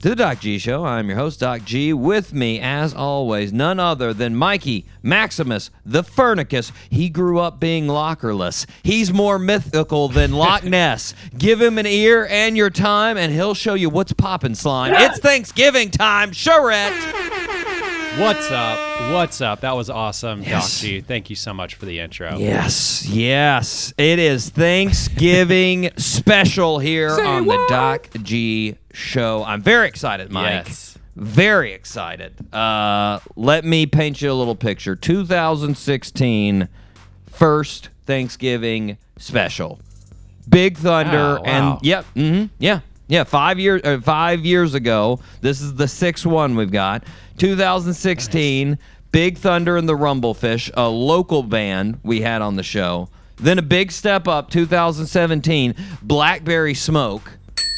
to the Doc G Show. I'm your host, Doc G. With me, as always, none other than Mikey Maximus, the Furnicus. He grew up being lockerless. He's more mythical than Loch Ness. Give him an ear and your time, and he'll show you what's poppin' slime. It's Thanksgiving time, charette. What's up? What's up? That was awesome, Yes. Doc G. Thank you so much for the intro. Yes, yes. It is Thanksgiving special here on the Doc G show. I'm very excited, Mike. Yes. Very excited. Uh, let me paint you a little picture. 2016 first Thanksgiving special. Big Thunder Oh, wow. and yep, mm-hmm, yeah. Yeah, 5 years uh, 5 years ago. This is the sixth one we've got. 2016 Big Thunder and the Rumblefish, a local band we had on the show. Then a big step up 2017 Blackberry Smoke,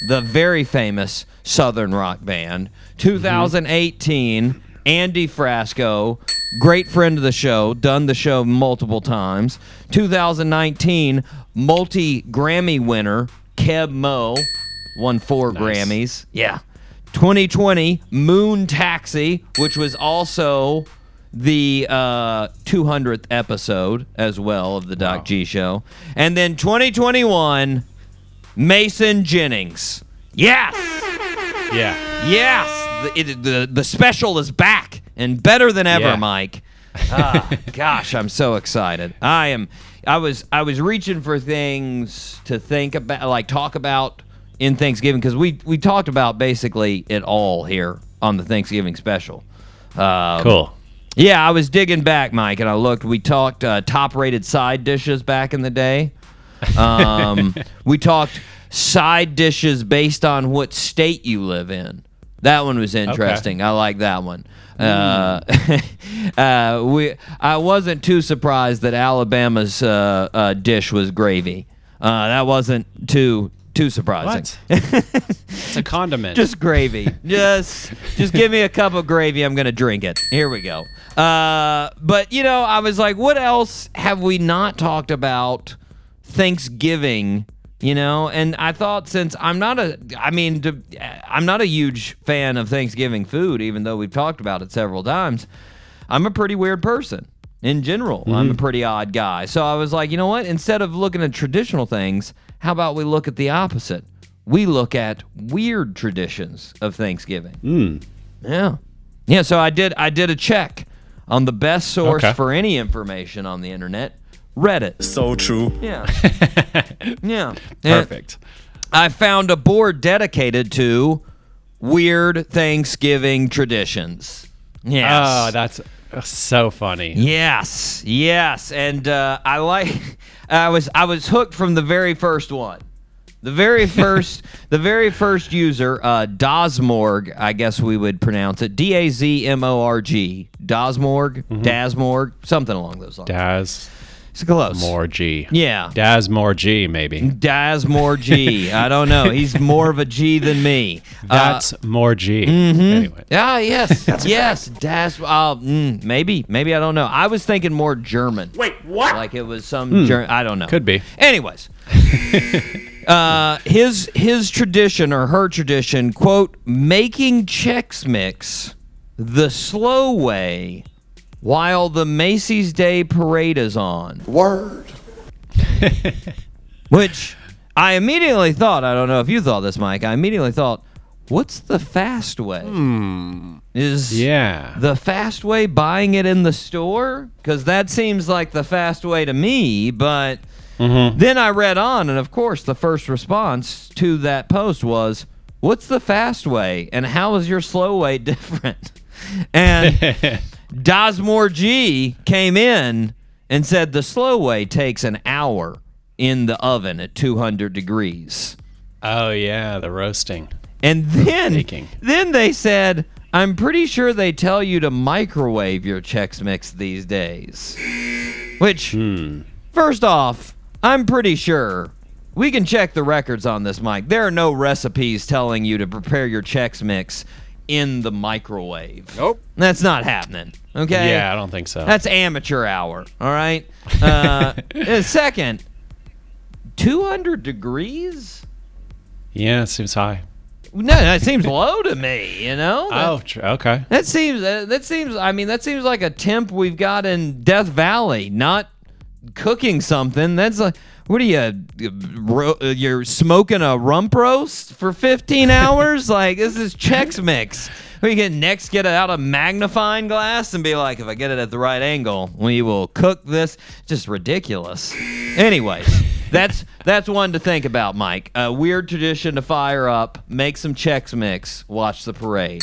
the very famous southern rock band. 2018 Andy Frasco, great friend of the show, done the show multiple times. 2019 multi Grammy winner Keb Mo won four Grammys. Yeah. 2020 Moon Taxi, which was also the uh, 200th episode as well of the Doc G show. And then 2021 Mason Jennings. Yes. Yeah. Yes, the, it, the the special is back and better than ever, Yeah. Mike. Ah, gosh, I'm so excited. I am. I was I was reaching for things to think about, like talk about in Thanksgiving because we we talked about basically it all here on the Thanksgiving special. Um, Cool. yeah, I was digging back, Mike, and I looked. We talked uh, top-rated side dishes back in the day. Um, we talked side dishes based on what state you live in. That one was interesting. I like that one. Uh, uh, we, I wasn't too surprised that Alabama's uh, uh, dish was gravy. Uh, that wasn't too too surprising. What? it's a condiment. Just gravy. just just give me a cup of gravy. I'm gonna drink it. Here we go. Uh, but you know, I was like, what else have we not talked about Thanksgiving? You know, and I thought since I'm not a, I mean, to, I'm not a huge fan of Thanksgiving food, even though we've talked about it several times. I'm a pretty weird person in general. I'm a mm-hmm. pretty odd guy. So I was like, you know what? Instead of looking at traditional things, how about we look at the opposite? We look at weird traditions of Thanksgiving. Mm. Yeah. Yeah, so I did I did a check on the best source Okay. for any information on the internet, Reddit. So true. Yeah. yeah. And Perfect. I found a board dedicated to weird Thanksgiving traditions. Yes. Oh, that's so funny. Yes, yes, and uh, I like. I was I was hooked from the very first one. The very first, the very first user, uh, Dazmorg, I guess we would pronounce it, D A Z M O R G, Dazmorg, Dazmorg, something along those lines. Daz it's close. more G. Yeah. Daz more G, maybe. Daz more G. I don't know. He's more of a G than me. Uh, That's more G. mm-hmm. Anyway. Ah, yes, yes, Das. Uh, mm, maybe, maybe I don't know. I was thinking more German. Wait, what? Like it was some German. I don't know. Could be. Anyways, uh, his his tradition or her tradition, quote, making Chex Mix the slow way while the Macy's Day Parade is on. Word. Which I immediately thought, I don't know if you thought this, Mike. I immediately thought, what's the fast way? Hmm. Is Yeah. the fast way buying it in the store? Because that seems like the fast way to me. But mm-hmm. then I read on, and of course, the first response to that post was, What's the fast way? And how is your slow way different? And Dosmore G came in and said the slow way takes an hour in the oven at 200 degrees. oh yeah, the roasting. And then Baking. then they said, I'm pretty sure they tell you to microwave your Chex Mix these days. Which, hmm. first off, I'm pretty sure we can check the records on this, Mike. There are no recipes telling you to prepare your Chex Mix in the microwave. Nope. That's not happening. Okay. Yeah, I don't think so. That's amateur hour. All right. Uh, uh, second, 200 degrees? yeah, it seems high. No, that seems low to me. You know. That- Oh, tr- okay. That seems. Uh, that seems. I mean, that seems like a temp we've got in Death Valley. Not cooking something. That's like. What are you? uh, Ro- uh, you're smoking a rump roast for 15 hours? like this is Chex Mix. We can next get it out a magnifying glass and be like, if I get it at the right angle, we will cook this. Just ridiculous. Anyways, that's that's one to think about, Mike. A weird tradition to fire up. Make some Chex Mix. Watch the parade.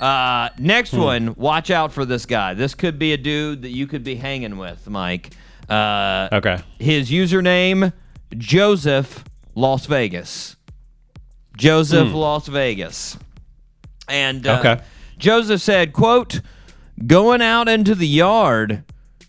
Uh, next one, watch out for this guy. This could be a dude that you could be hanging with, Mike. Uh, Okay. his username, Joseph Las Vegas. Joseph Las Vegas. And uh, Okay. Joseph said, quote, going out into the yard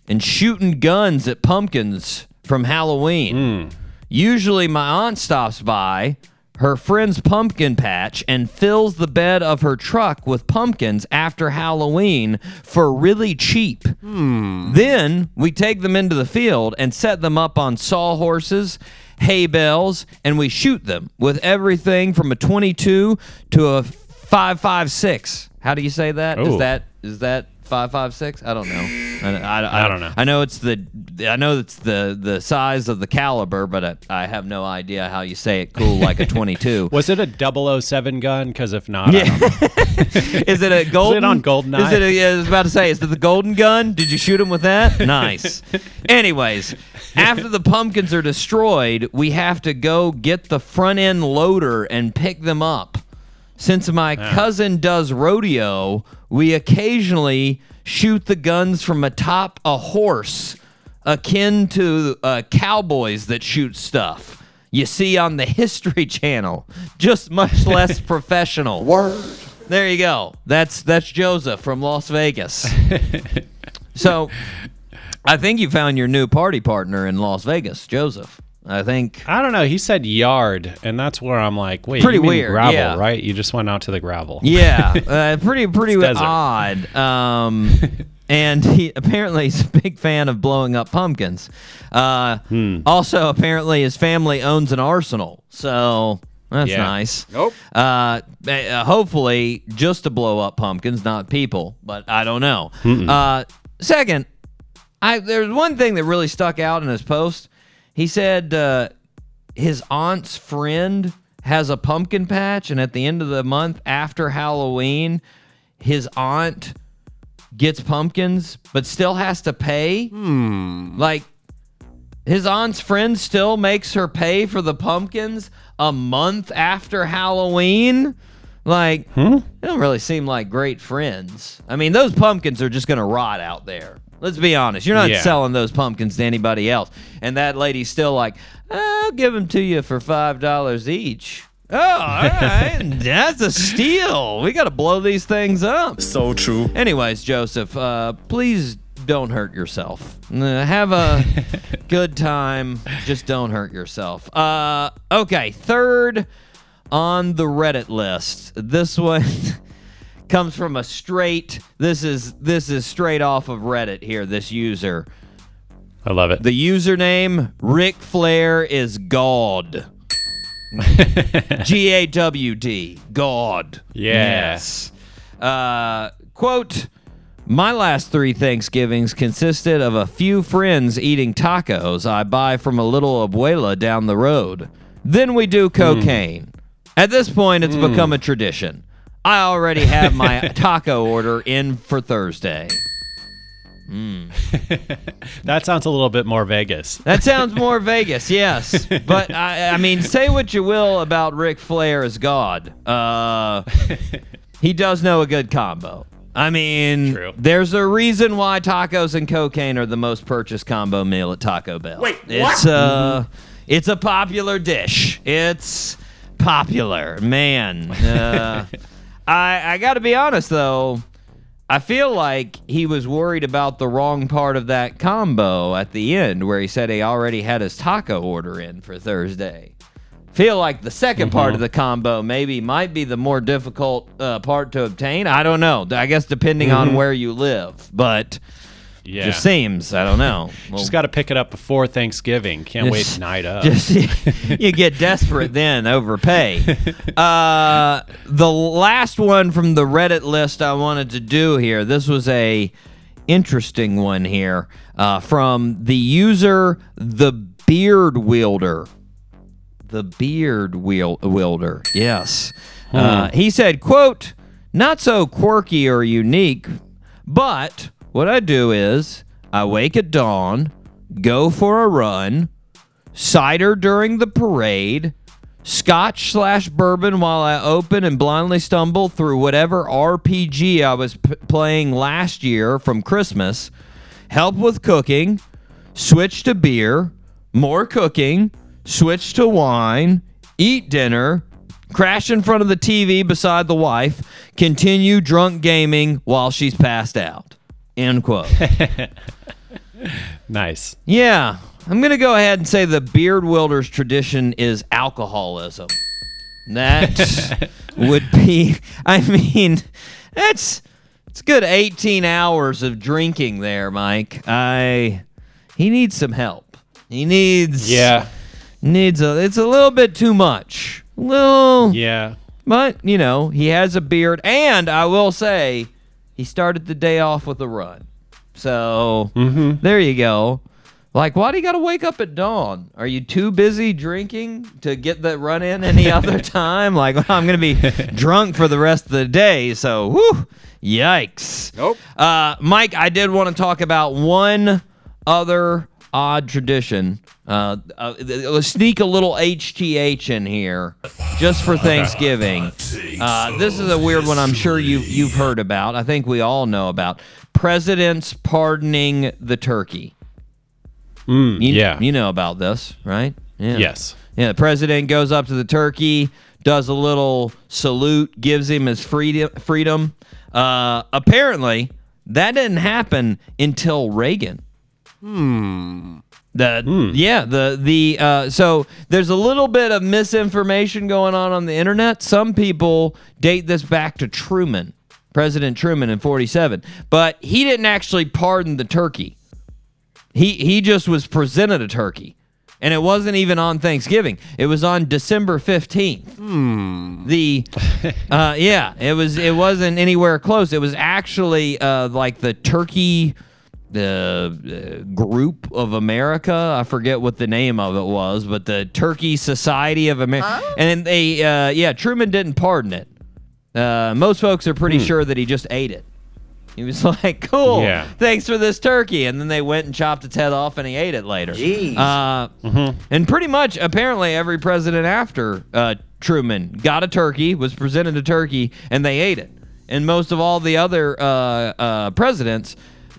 and shooting guns at pumpkins from Halloween. Usually my aunt stops by her friend's pumpkin patch and fills the bed of her truck with pumpkins after Halloween for really cheap. Hmm. Then we take them into the field and set them up on sawhorses, hay bales, and we shoot them with everything from a 22 to a 556. How do you say that? Is that is that 556? I don't know. I, I, I don't know. I know it's the I know it's the the size of the caliber, but I, I have no idea how you say it cool like a 22. Was it a 007 gun? Because if not, I don't know. Is it a golden? on GoldenEye? Is it? A, I was about to say, is it the golden gun? Did you shoot him with that? Nice. Anyways, after the pumpkins are destroyed, we have to go get the front end loader and pick them up. Since my cousin does rodeo, we occasionally shoot the guns from atop a horse, akin to uh, cowboys that shoot stuff. You see on the History Channel, just much less professional. Word. There you go. That's that's Joseph from Las Vegas. so, I think you found your new party partner in Las Vegas, Joseph. I think. I don't know. He said yard, and that's where I'm like, wait, Pretty you mean weird, gravel, yeah. right? You just went out to the gravel. Yeah, uh, pretty pretty It's odd. Um, and he apparently is a big fan of blowing up pumpkins. Uh, Hmm. Also, apparently his family owns an arsenal, so that's Yeah. nice. Nope. Uh, uh, hopefully, just to blow up pumpkins, not people. But I don't know. Uh, second, I there's one thing that really stuck out in his post. He said uh, his aunt's friend has a pumpkin patch, and at the end of the month after Halloween, his aunt gets pumpkins, but still has to pay. Like his aunt's friend still makes her pay for the pumpkins a month after Halloween. Like, they don't really seem like great friends. I mean, those pumpkins are just going to rot out there. Let's be honest. You're not Yeah. selling those pumpkins to anybody else. And that lady's still like, I'll give them to you for $5 each. Oh, all right. That's a steal. We got to blow these things up. So true. Anyways, Joseph, uh, please don't hurt yourself. Uh, have a good time. Just don't hurt yourself. Uh, okay, third on the Reddit list. This one comes from a straight. This is this is straight off of Reddit here. This user. I love it. The username Ric Flair is God. G A W D. God. Yes. Uh, quote My last three Thanksgivings consisted of a few friends eating tacos I buy from a little abuela down the road. Then we do cocaine. At this point, it's become a tradition. I already have my taco order in for Thursday. that sounds a little bit more Vegas. That sounds more Vegas, yes. But I, I mean, say what you will about Ric Flair as God. Uh, he does know a good combo. I mean, True. there's a reason why tacos and cocaine are the most purchased combo meal at Taco Bell. Wait, it's uh, it's a popular dish. It's popular, man. Uh, I I got to be honest though. I feel like he was worried about the wrong part of that combo at the end, where he said he already had his taco order in for Thursday. Feel like the 2nd part Mm-hmm. of the combo maybe might be the more difficult uh, part to obtain. I don't know. I guess depending on where you live, but Mm-hmm. Yeah. just seems. I don't know. Well, Just got to pick it up before Thanksgiving. Can't wait just- night up. Just you get desperate then, overpay. Uh, the last one from the Reddit list I wanted to do here. This was a interesting one here uh, from the user the Beard Wielder. The Beard Wiel- Wielder. Yes. Uh, he said, "quote Not so quirky or unique, but." What I do is I wake at dawn, go for a run, cider during the parade, scotch slash bourbon while I open and blindly stumble through whatever RPG I was p- playing last year from Christmas, help with cooking, switch to beer, more cooking, switch to wine, eat dinner, crash in front of the TV beside the wife, continue drunk gaming while she's passed out. End quote. nice. Yeah, I'm gonna go ahead and say the beard wielders tradition is alcoholism. That would be. I mean, that's it's a good 18 hours of drinking there, Mike. I he needs some help. He needs Yeah. needs a. It's a little bit too much. A Little, Yeah. but you know he has a beard, and I will say he started the day off with a run. So there you go. Like, why do you got to wake up at dawn? Are you too busy drinking to get that run in any other time? Like, I'm going to be drunk for the rest of the day. So, whew, yikes. Nope. Uh, Mike, I did want to talk about one other odd tradition. Uh, uh, sneak a little HTH in here just for Thanksgiving. Uh, this is a weird one I'm sure you've, you've heard about. I think we all know about. Presidents pardoning the turkey. You, yeah. You know about this, right? Yeah. Yes. Yeah, the president goes up to the turkey, does a little salute, gives him his freedom. Freedom. Uh, apparently, that didn't happen until Reagan. Hmm. The yeah the the uh, so there's a little bit of misinformation going on on the internet. Some people date this back to Truman, President Truman in '47, but he didn't actually pardon the turkey. He he just was presented a turkey. And it wasn't even on Thanksgiving. It was on December 15th. Hmm. The uh, yeah, it was it wasn't anywhere close. It was actually uh, like the turkey the uh, group of America. I forget what the name of it was, but the Turkey Society of America. And they uh, yeah, Truman didn't pardon it. Uh, most folks are pretty sure that he just ate it. He was like, "Cool, Yeah. thanks for this turkey," and then they went and chopped its head off, and he ate it later. Jeez. Uh, And pretty much, apparently, every president after uh, Truman got a turkey, was presented a turkey, and they ate it. And most of all the other uh, uh, presidents,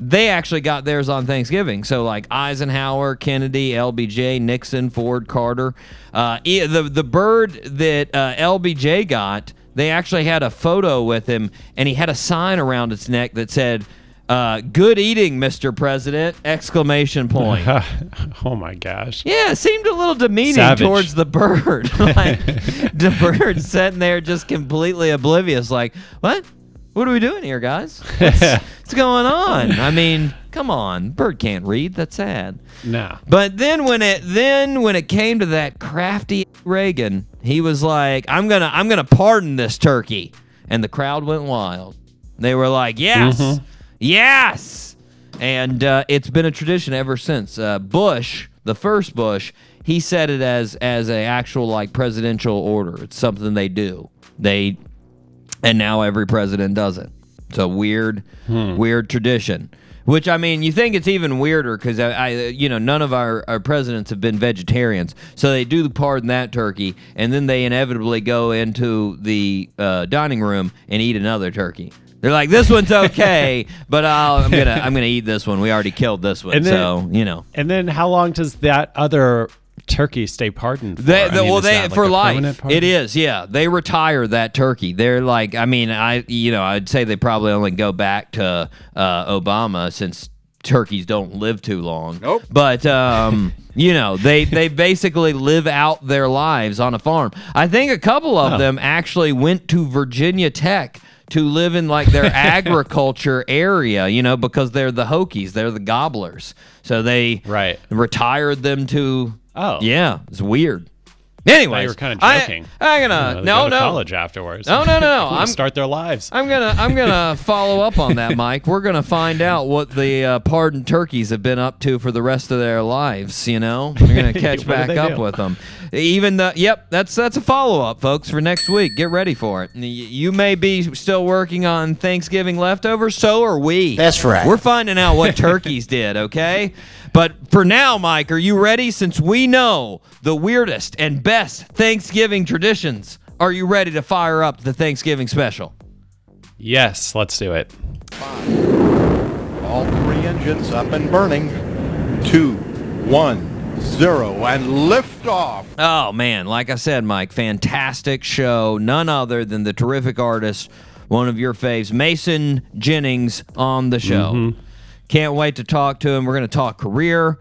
they actually got theirs on Thanksgiving. So like Eisenhower, Kennedy, LBJ, Nixon, Ford, Carter. Uh, the the bird that uh, LBJ got, they actually had a photo with him, and he had a sign around its neck that said. Uh, good eating, Mr. President! Exclamation point. oh my gosh. Yeah, it seemed a little demeaning Savage. towards the bird. like the bird sitting there just completely oblivious, like, what? What are we doing here, guys? What's, what's going on? I mean, come on. Bird can't read. That's sad. No. But then when it then when it came to that crafty Reagan, he was like, "I'm gonna I'm gonna pardon this turkey," and the crowd went wild. They were like, "Yes, yes," and uh, it's been a tradition ever since. Uh, Bush, the first Bush, he said it as as a actual like presidential order. It's something they do. They and now every president does it. It's a weird, weird tradition. Which I mean, you think it's even weirder because I, I, you know, none of our, our presidents have been vegetarians, so they do the pardon that turkey, and then they inevitably go into the uh, dining room and eat another turkey. They're like, "This one's okay, but I'll, I'm gonna I'm gonna eat this one. We already killed this one, And then- so you know." And then how long does that other turkeys stay pardoned? For? They, I mean, well, they like for life. It is, yeah. They retire that turkey. They're like, I mean, I, you know, I'd say they probably only go back to uh, Obama since turkeys don't live too long. Nope. But um, you know, they they basically live out their lives on a farm. I think a couple of Oh. them actually went to Virginia Tech. To live in like their agriculture area, you know, because they're the Hokies, they're the gobblers. So they Right. retired them to. Oh. yeah, it's weird. Anyway, you were kinda joking. I, am You gonna they no go to no college afterwards. no no no no. I'm start their lives. I'm gonna I'm gonna follow up on that, Mike. We're gonna find out what the uh, pardoned turkeys have been up to for the rest of their lives. You know, we're gonna catch back up do? with them. Even the yep, that's that's a follow up, folks, for next week. Get ready for it. You may be still working on Thanksgiving leftovers. So are we. That's right. We're finding out what turkeys did. Okay. But for now, Mike, are you ready? Since we know the weirdest and best Thanksgiving traditions, are you ready to fire up the Thanksgiving special? yes, let's do it. All three engines up and burning. Two, one, zero, and lift off. Oh man, like I said, Mike, fantastic show. None other than the terrific artist, one of your faves, Mason Jennings, on the show. Mm-hmm. Can't wait to talk to him. We're going to talk career.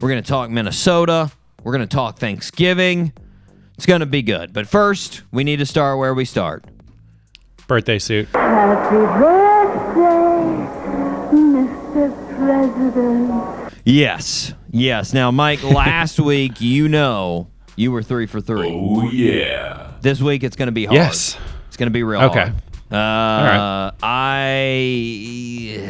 We're going to talk Minnesota. We're going to talk Thanksgiving. It's going to be good. But first, we need to start where we start. Birthday suit. Happy birthday, Mr. President. Yes, yes. Now, Mike, last week, you know, you were three for three. Oh yeah. This week, it's going to be hard. Yes. It's going to be real hard. Okay. hard. Uh, I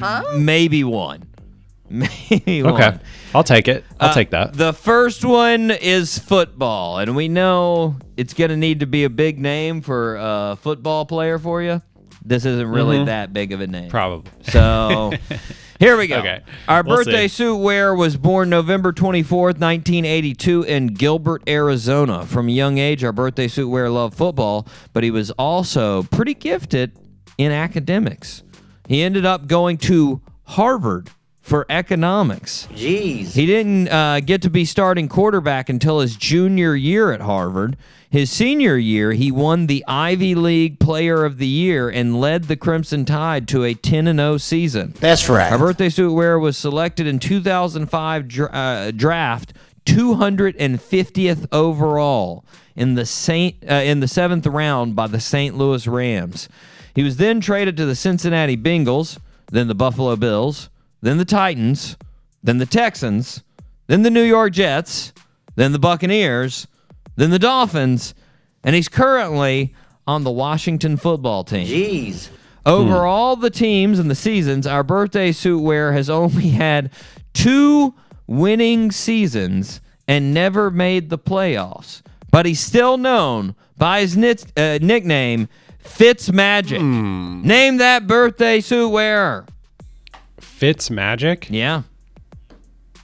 uh, maybe one. Maybe one. Okay. I'll take it. I'll Uh, take that. The first one is football, and we know it's going to need to be a big name for a football player for you. This isn't really that big of a name. Probably. So here we go. Okay. Our We'll birthday see. suit wearer was born November 24th, 1982, in Gilbert, Arizona. From a young age, our birthday suit wearer loved football, but he was also pretty gifted in academics. He ended up going to Harvard for economics. Jeez. He didn't uh, get to be starting quarterback until his junior year at Harvard. His senior year, he won the Ivy League Player of the Year and led the Crimson Tide to a 10 0 season. That's right. Our birthday suit wearer was selected in 2005 dra- uh, draft 250th overall in the Saint uh, in the seventh round by the St. Louis Rams. He was then traded to the Cincinnati Bengals, then the Buffalo Bills, then the Titans, then the Texans, then the New York Jets, then the Buccaneers, then the Dolphins, and he's currently on the Washington football team. Jeez. Over all the teams and the seasons, our birthday suit wearer has only had two winning seasons and never made the playoffs. But he's still known by his nit- uh, nickname, Fitzmagic. Name that birthday suit wearer. Fitz Magic. Yeah.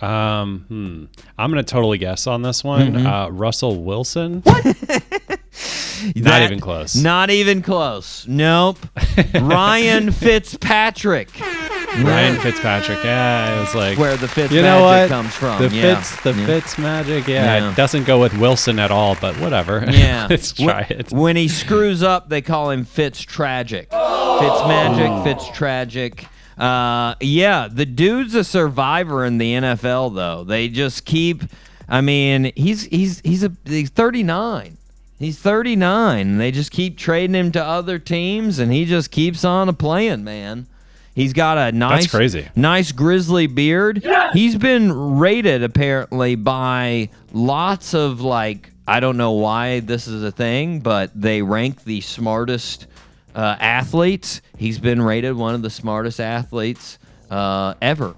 Um, hmm. I'm gonna totally guess on this one. Mm-hmm. Uh, Russell Wilson. What? Not That- even close. Not even close. Nope. Ryan Fitzpatrick. Ryan Fitzpatrick. Yeah, it was like Where the Fitzmagic you know what? comes from. The yeah. Fitz, the Yeah. Fitz Magic. Yeah, Yeah. it doesn't go with Wilson at all. But whatever. Yeah. let's try When- it. When he screws up, they call him Fitz Tragic. Fitz Magic, Fitz Tragic. Uh, yeah, the dude's a survivor in the NFL though. They just keep I mean, he's he's he's a he's 39. He's 39. They just keep trading him to other teams and he just keeps on a playing, man. He's got a nice crazy. nice grizzly beard. He's been rated apparently by lots of like I don't know why this is a thing, but they rank the smartest uh, athletes. He's been rated one of the smartest athletes uh, ever.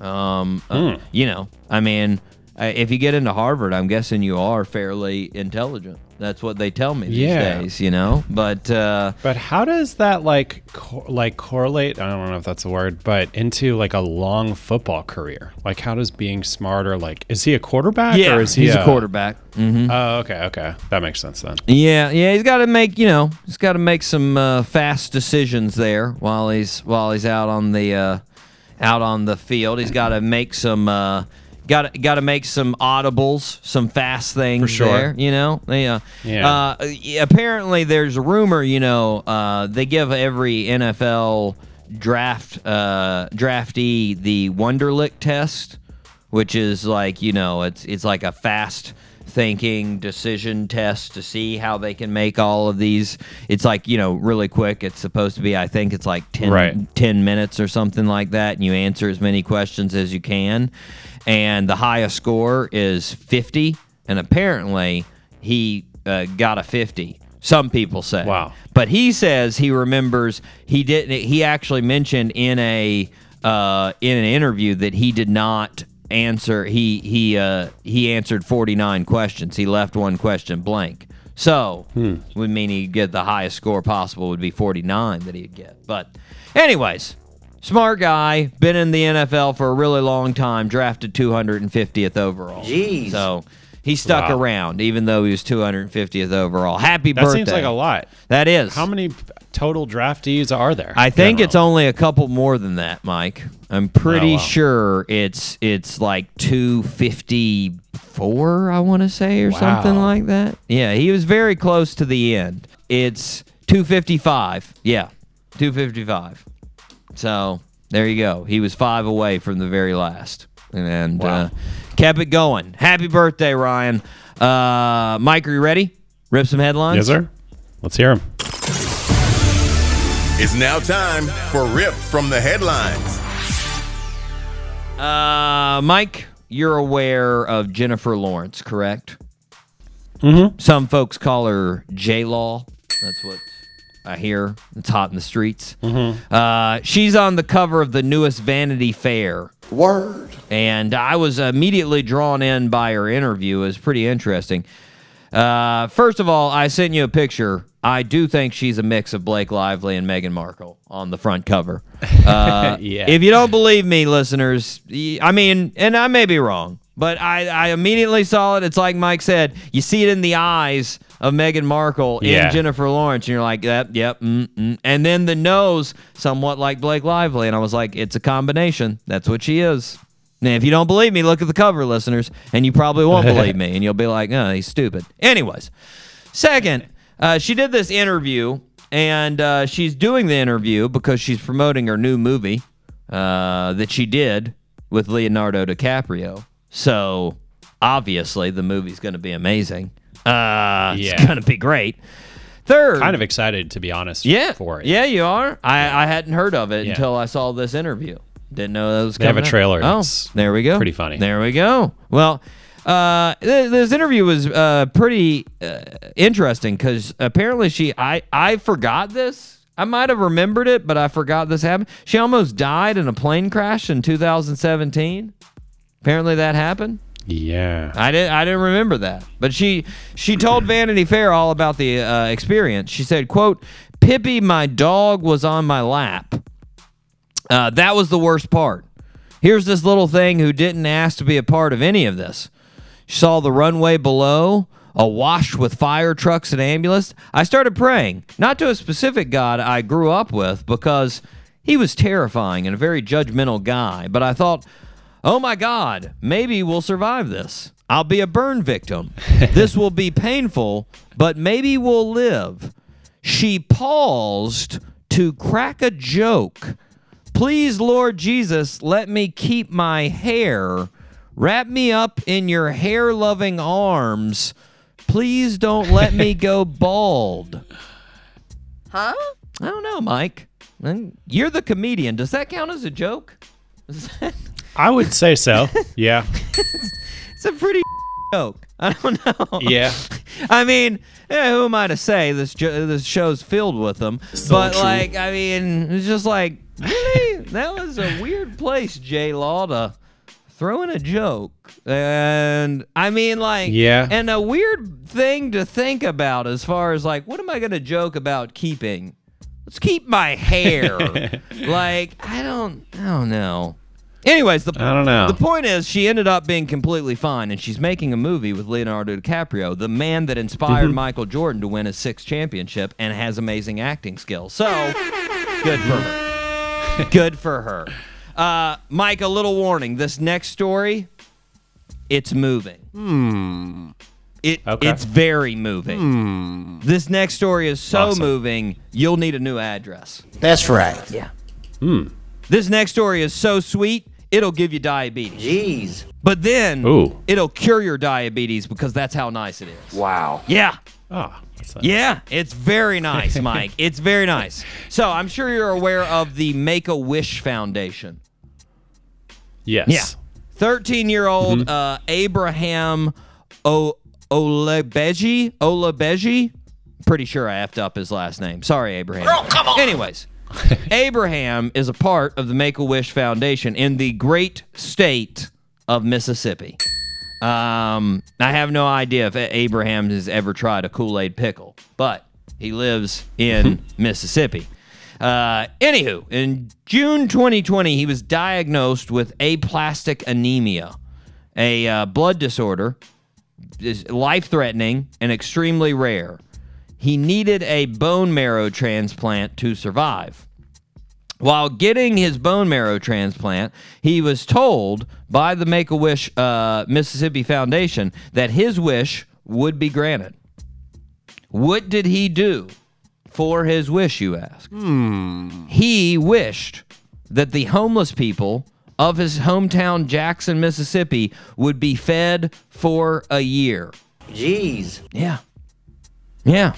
Um, uh, you know, I mean, uh, if you get into Harvard, I'm guessing you are fairly intelligent. That's what they tell me these Yeah. days, you know. But uh, But how does that like co- like correlate? I don't know if that's a word, but into like a long football career. Like, how does being smarter? Like, is he a quarterback? yeah, or is he he's a, quarterback. Mm-hmm. Oh, okay, okay, that makes sense then. Yeah, yeah, he's got to make you know he's got to make some uh, fast decisions there while he's while he's out on the uh, out on the field. He's got to make some uh, Got got to make some audibles, some fast things sure. there. You know, yeah. Yeah. Uh, apparently, there's a rumor. You know, uh, they give every NFL draft uh, draftee the Wonderlic test, which is like you know, it's it's like a fast thinking decision test to see how they can make all of these it's like you know really quick it's supposed to be i think it's like 10, Right. 10 minutes or something like that and you answer as many questions as you can and the highest score is 50 and apparently he uh, got a 50 some people say. Wow. but he says he remembers he didn't he actually mentioned in a uh, in an interview that he did not answer he he uh, he answered 49 questions. He left one question blank. So would mean he'd get the highest score possible would be 49 that he'd get. But anyways smart guy been in the nfl for a really long time drafted 250th overall Jeez. so he stuck Wow. around even though he was 250th overall happy That birthday seems like a lot. that is How many total draftees are there? I think it's only a couple more than that, Mike. I'm pretty Oh, wow. sure it's it's like 254, I want to say, or something like that. Yeah, he was very close to the end. It's 255. Yeah, 255. So there you go. He was five away from the very last, and Wow. uh, kept it going. Happy birthday, Ryan. Uh, Mike, are you ready? Rip some headlines. Yes, sir. Let's hear him. It's now time for Rip from the Headlines. Uh, Mike, you're aware of Jennifer Lawrence, correct? Mm-hmm. Some folks call her J Law. That's what I hear. It's hot in the streets. Mm-hmm. Uh, she's on the cover of the newest Vanity Fair. Word. And I was immediately drawn in by her interview. It was pretty interesting. Uh, first of all, I sent you a picture. I do think she's a mix of Blake Lively and Meghan Markle on the front cover. Uh, Yeah. If you don't believe me, listeners, I mean, and I may be wrong, but I, I immediately saw it. It's like Mike said, you see it in the eyes of Meghan Markle Yeah. in Jennifer Lawrence, and you're like, yep, yep, mm, mm. and then the nose, somewhat like Blake Lively, and I was like, it's a combination. That's what she is. Now, if you don't believe me, look at the cover, listeners, and you probably won't believe me, and you'll be like, oh, he's stupid. Anyways, second, uh, she did this interview, and uh, she's doing the interview because she's promoting her new movie uh, that she did with Leonardo DiCaprio. So obviously, the movie's going to be amazing. Uh, yeah. It's going to be great. Third, Kind of excited, to be honest, yeah, for it. yeah, you are. I, I hadn't heard of it Yeah. until I saw this interview. Didn't know that was. They have a trailer. Oh, there we go. pretty funny. There we go. Well, uh, th- this interview was uh, pretty uh, interesting because apparently she, I, I forgot this. I might have remembered it, but I forgot this happened. She almost died in a plane crash in 2017. Apparently that happened. Yeah. I didn't. I didn't remember that. But she she told Vanity Fair all about the uh, experience. She said, "quote Pippi, my dog, was on my lap. Uh, that was the worst part. Here's this little thing who didn't ask to be a part of any of this. She saw the runway below, awash with fire trucks and ambulance. I started praying, not to a specific God I grew up with, because he was terrifying and a very judgmental guy. But I thought, oh my God, maybe we'll survive this. I'll be a burn victim. this will be painful, but maybe we'll live. She paused to crack a joke. Please, Lord Jesus, let me keep my hair. Wrap me up in your hair loving arms. Please don't let me go bald. Huh? I don't know, Mike. You're the comedian. Does that count as a joke? Is that- I would say so. Yeah. it's a pretty joke. I don't know. Yeah. I mean, eh, who am I to say this jo- this show's filled with them? but like, I mean, it's just like, really, that was a weird place, J Law, to throw in a joke, and I mean, like, Yeah. and a weird thing to think about as far as like, what am I gonna joke about keeping? Let's keep my hair. like, I don't, I don't know. Anyways, the I don't know. the point is, she ended up being completely fine, and she's making a movie with Leonardo DiCaprio, the man that inspired Mm-hmm. Michael Jordan to win his sixth championship and has amazing acting skills. So, good for her. good for her. Uh, Mike, a little warning. This next story it's moving. Hmm. It Okay. it's very moving. Hmm. This next story is so Awesome. moving, you'll need a new address. That's right. Yeah. Hmm. This next story is so sweet, it'll give you diabetes. Jeez. But then Ooh. it'll cure your diabetes because that's how nice it is. Wow. Yeah. Ah, that's a- Yeah, it's very nice, Mike. It's very nice. So I'm sure you're aware of the Make a Wish Foundation. Yes. Yeah. 13 year old uh, Abraham o- Olebeji. Olebeji? Pretty sure I effed up his last name. Sorry, Abraham. Girl, come on. Anyways, Abraham is a part of the Make a Wish Foundation in the great state of Mississippi. Um, I have no idea if Abraham has ever tried a Kool Aid pickle, but he lives in Mississippi. Uh, anywho, in June 2020, he was diagnosed with aplastic anemia, a uh, blood disorder, life threatening and extremely rare. He needed a bone marrow transplant to survive. While getting his bone marrow transplant, he was told by the Make a Wish uh, Mississippi Foundation that his wish would be granted. What did he do for his wish, you ask? He wished that the homeless people of his hometown, Jackson, Mississippi, would be fed for a year. Jeez. Yeah. Yeah.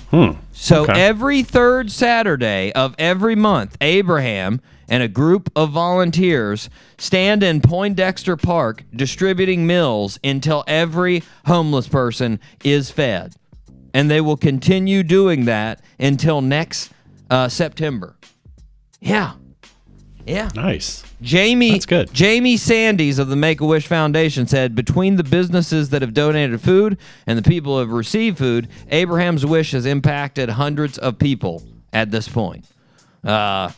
So Okay. every third Saturday of every month, Abraham and a group of volunteers stand in Poindexter Park distributing meals until every homeless person is fed. And they will continue doing that until next uh, September. Yeah. Yeah. Nice. Jamie That's good. Jamie Sandys of the Make a Wish Foundation said between the businesses that have donated food and the people who have received food, Abraham's wish has impacted hundreds of people at this point. Uh,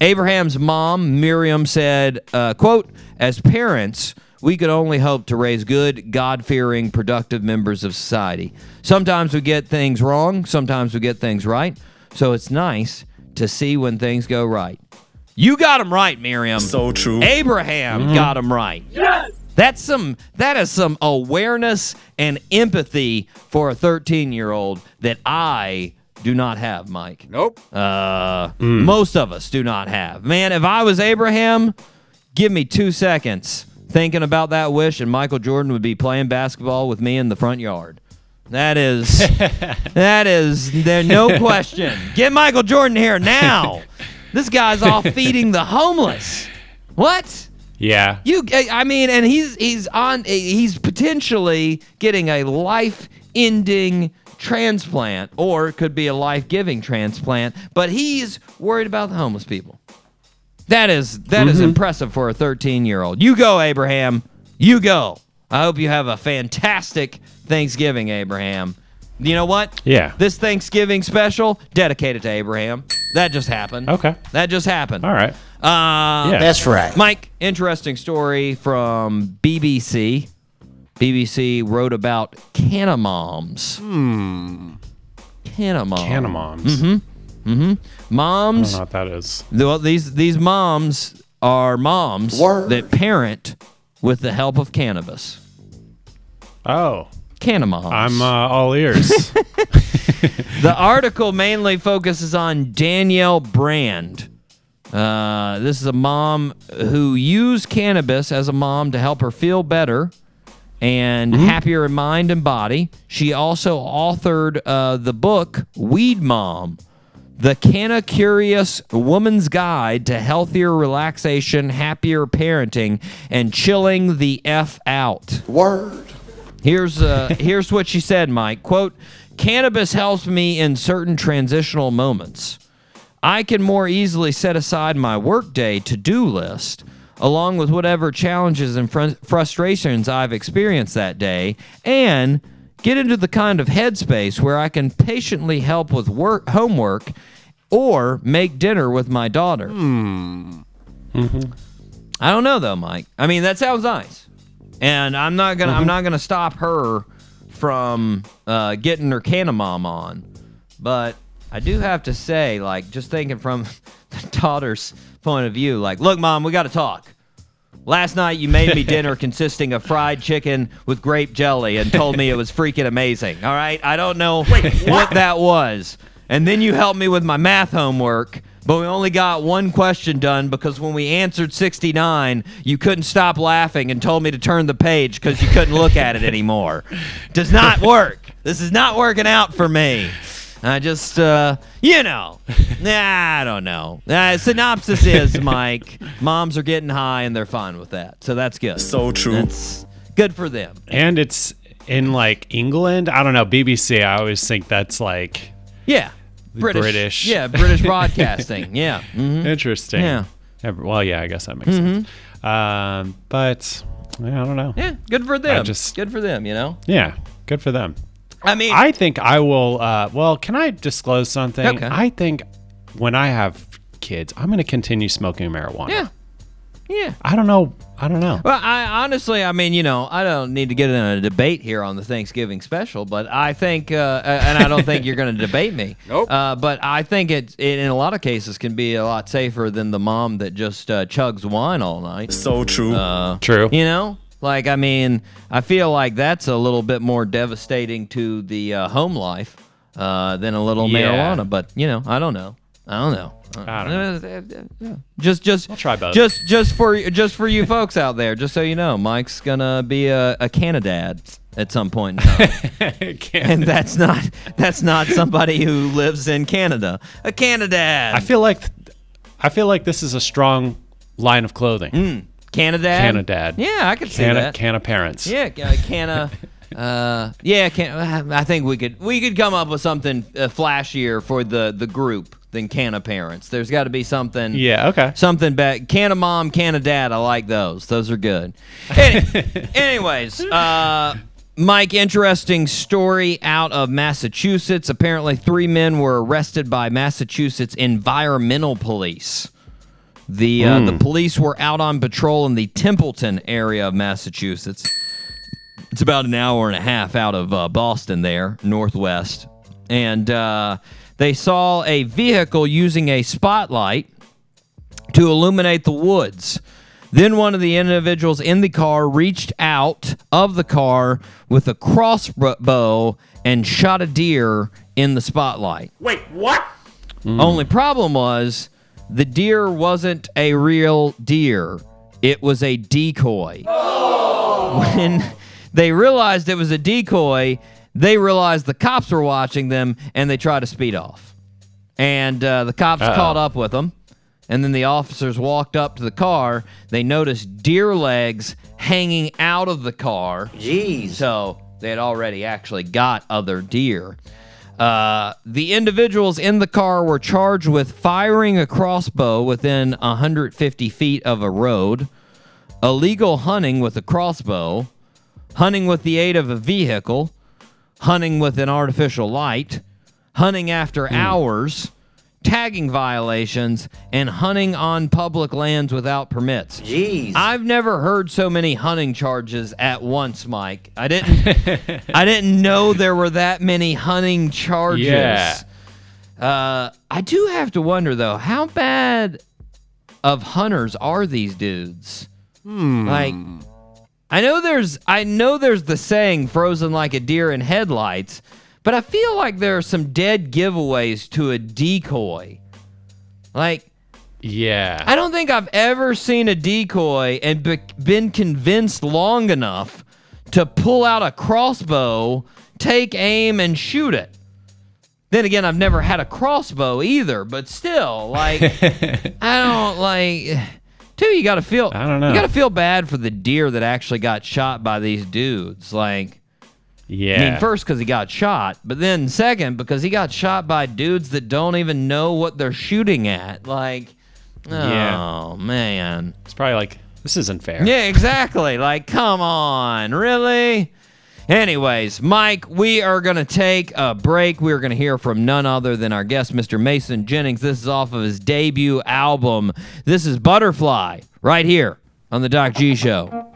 Abraham's mom, Miriam, said, uh, quote, as parents, we could only hope to raise good, God fearing, productive members of society. Sometimes we get things wrong, sometimes we get things right. So it's nice to see when things go right. You got him right, Miriam. So true. Abraham got him right. Yes. That's some that is some awareness and empathy for a 13-year-old that I do not have, Mike. Nope. Uh, most of us do not have. Man, if I was Abraham, give me 2 seconds thinking about that wish and Michael Jordan would be playing basketball with me in the front yard. That is that is there no question. Get Michael Jordan here now. This guy's off feeding the homeless. What? Yeah. You, I mean, and he's he's on, eh, he's potentially getting a life-ending transplant, or it could be a life-giving transplant. But he's worried about the homeless people. That is that is mm-hmm. impressive for a 13-year-old. You go, Abraham. You go. I hope you have a fantastic Thanksgiving, Abraham. You know what? Yeah. This Thanksgiving special dedicated to Abraham. That just happened. Okay. That just happened. All right. Uh, Yeah. That's right. Mike, interesting story from BBC. BBC wrote about canamoms. Hmm. Canamoms. Canamoms. I don't Moms. know what that is. Well, these these moms are moms Word. that parent with the help of cannabis. Oh, Canamoms. I'm uh, all ears. The article mainly focuses on Danielle Brand. Uh, this is a mom who used cannabis as a mom to help her feel better and happier in mind and body. She also authored uh, the book Weed Mom, the Canna Curious Woman's Guide to Healthier Relaxation, Happier Parenting, and Chilling the F Out. Word. Here's uh, here's what she said, Mike. Quote, cannabis helps me in certain transitional moments. I can more easily set aside my workday to-do list along with whatever challenges and fr- frustrations I've experienced that day and get into the kind of headspace where I can patiently help with work homework or make dinner with my daughter. I don't know though, Mike. I mean, that sounds nice, and I'm not gonna I'm not gonna stop her from uh, getting her Canamom on, but I do have to say, like, just thinking from the daughter's point of view, like, look, mom, we got to talk. Last night you made me dinner consisting of fried chicken with grape jelly and told me it was freaking amazing. All right, I don't know what that was. And then you helped me with my math homework, but we only got one question done because when we answered 69, you couldn't stop laughing and told me to turn the page because you couldn't look at it anymore. Does not work. This is not working out for me. I just, uh, you know, nah, I don't know. Uh, synopsis is, Mike, moms are getting high and they're fine with that. So that's good. So true. That's good for them. And it's in like England. I don't know. BBC. I always think that's like Yeah. British. British. Yeah, British broadcasting. Yeah. Mhm. interesting. Yeah. Yeah, Well, yeah, I guess that makes sense. Um, but yeah, I don't know. Yeah, good for them. just- good for them, you know? Yeah, good for them. I mean, I think I will. Uh, well, can I disclose something? Okay. I think when I have kids, I'm going to continue smoking marijuana. yeah. Yeah. I don't know. I don't know. Well, I honestly, I mean, you know, I don't need to get in a debate here on the Thanksgiving special, but I think, uh, and I don't think you're going to debate me. Nope. Uh, but I think it, it, in a lot of cases, can be a lot safer than the mom that just uh, chugs wine all night. So true. Uh, True. You know, like I mean, I feel like that's a little bit more devastating to the uh, home life uh, than a little Yeah. marijuana. But you know, I don't know. I don't know. I don't know. Just, just, I'll try both. Just, just for, just for you folks out there, just so you know, Mike's gonna be a, a Canadad at some point in time, and that's not, that's not somebody who lives in Canada. A Canadad. I feel like I feel like this is a strong line of clothing. Canadad. Canadad. Yeah, I could see Can that. can of parents. Yeah, uh, canna. Uh, yeah, can I think we could we could come up with something uh, flashier for the the group than canna parents. There's got to be something. Yeah. Okay. Something back. Canna mom, canna dad. I like those. Those are good. Any- anyways, uh, Mike, interesting story out of Massachusetts. Apparently, three men were arrested by Massachusetts environmental police. The uh, the police were out on patrol in the Templeton area of Massachusetts. It's about an hour and a half out of uh, Boston, there, northwest. And uh, they saw a vehicle using a spotlight to illuminate the woods. Then one of the individuals in the car reached out of the car with a crossbow and shot a deer in the spotlight. Wait, what? Hmm. Only problem was the deer wasn't a real deer. It was a decoy. Oh. When they realized it was a decoy, they realized the cops were watching them and they tried to speed off. And uh, the cops caught up with them. And then the officers walked up to the car. They noticed deer legs hanging out of the car. Jeez. So they had already actually got other deer. Uh, the individuals in the car were charged with firing a crossbow within 150 feet of a road, illegal hunting with a crossbow, hunting with the aid of a vehicle, hunting with an artificial light, hunting after hours, tagging violations, and hunting on public lands without permits. Jeez. I've never heard so many hunting charges at once, Mike. I didn't I didn't know there were that many hunting charges. Yeah. Uh, I do have to wonder though, how bad of hunters are these dudes? Like I know there's I know there's the saying frozen like a deer in headlights, but I feel like there are some dead giveaways to a decoy. Like Yeah. I don't think I've ever seen a decoy and be- been convinced long enough to pull out a crossbow, take aim, and shoot it. Then again, I've never had a crossbow either, but still, like, I don't like. Too, you got to feel. I don't know. You got to feel bad for the deer that actually got shot by these dudes. Like, yeah. I mean, first because he got shot, but then second because he got shot by dudes that don't even know what they're shooting at. Like, oh Yeah. man, it's probably like this isn't fair. yeah, exactly. like, come on, really? Anyways, Mike, we are going to take a break. We are going to hear from none other than our guest, Mr. Mason Jennings. This is off of his debut album. This is Butterfly, right here on The Doc G Show.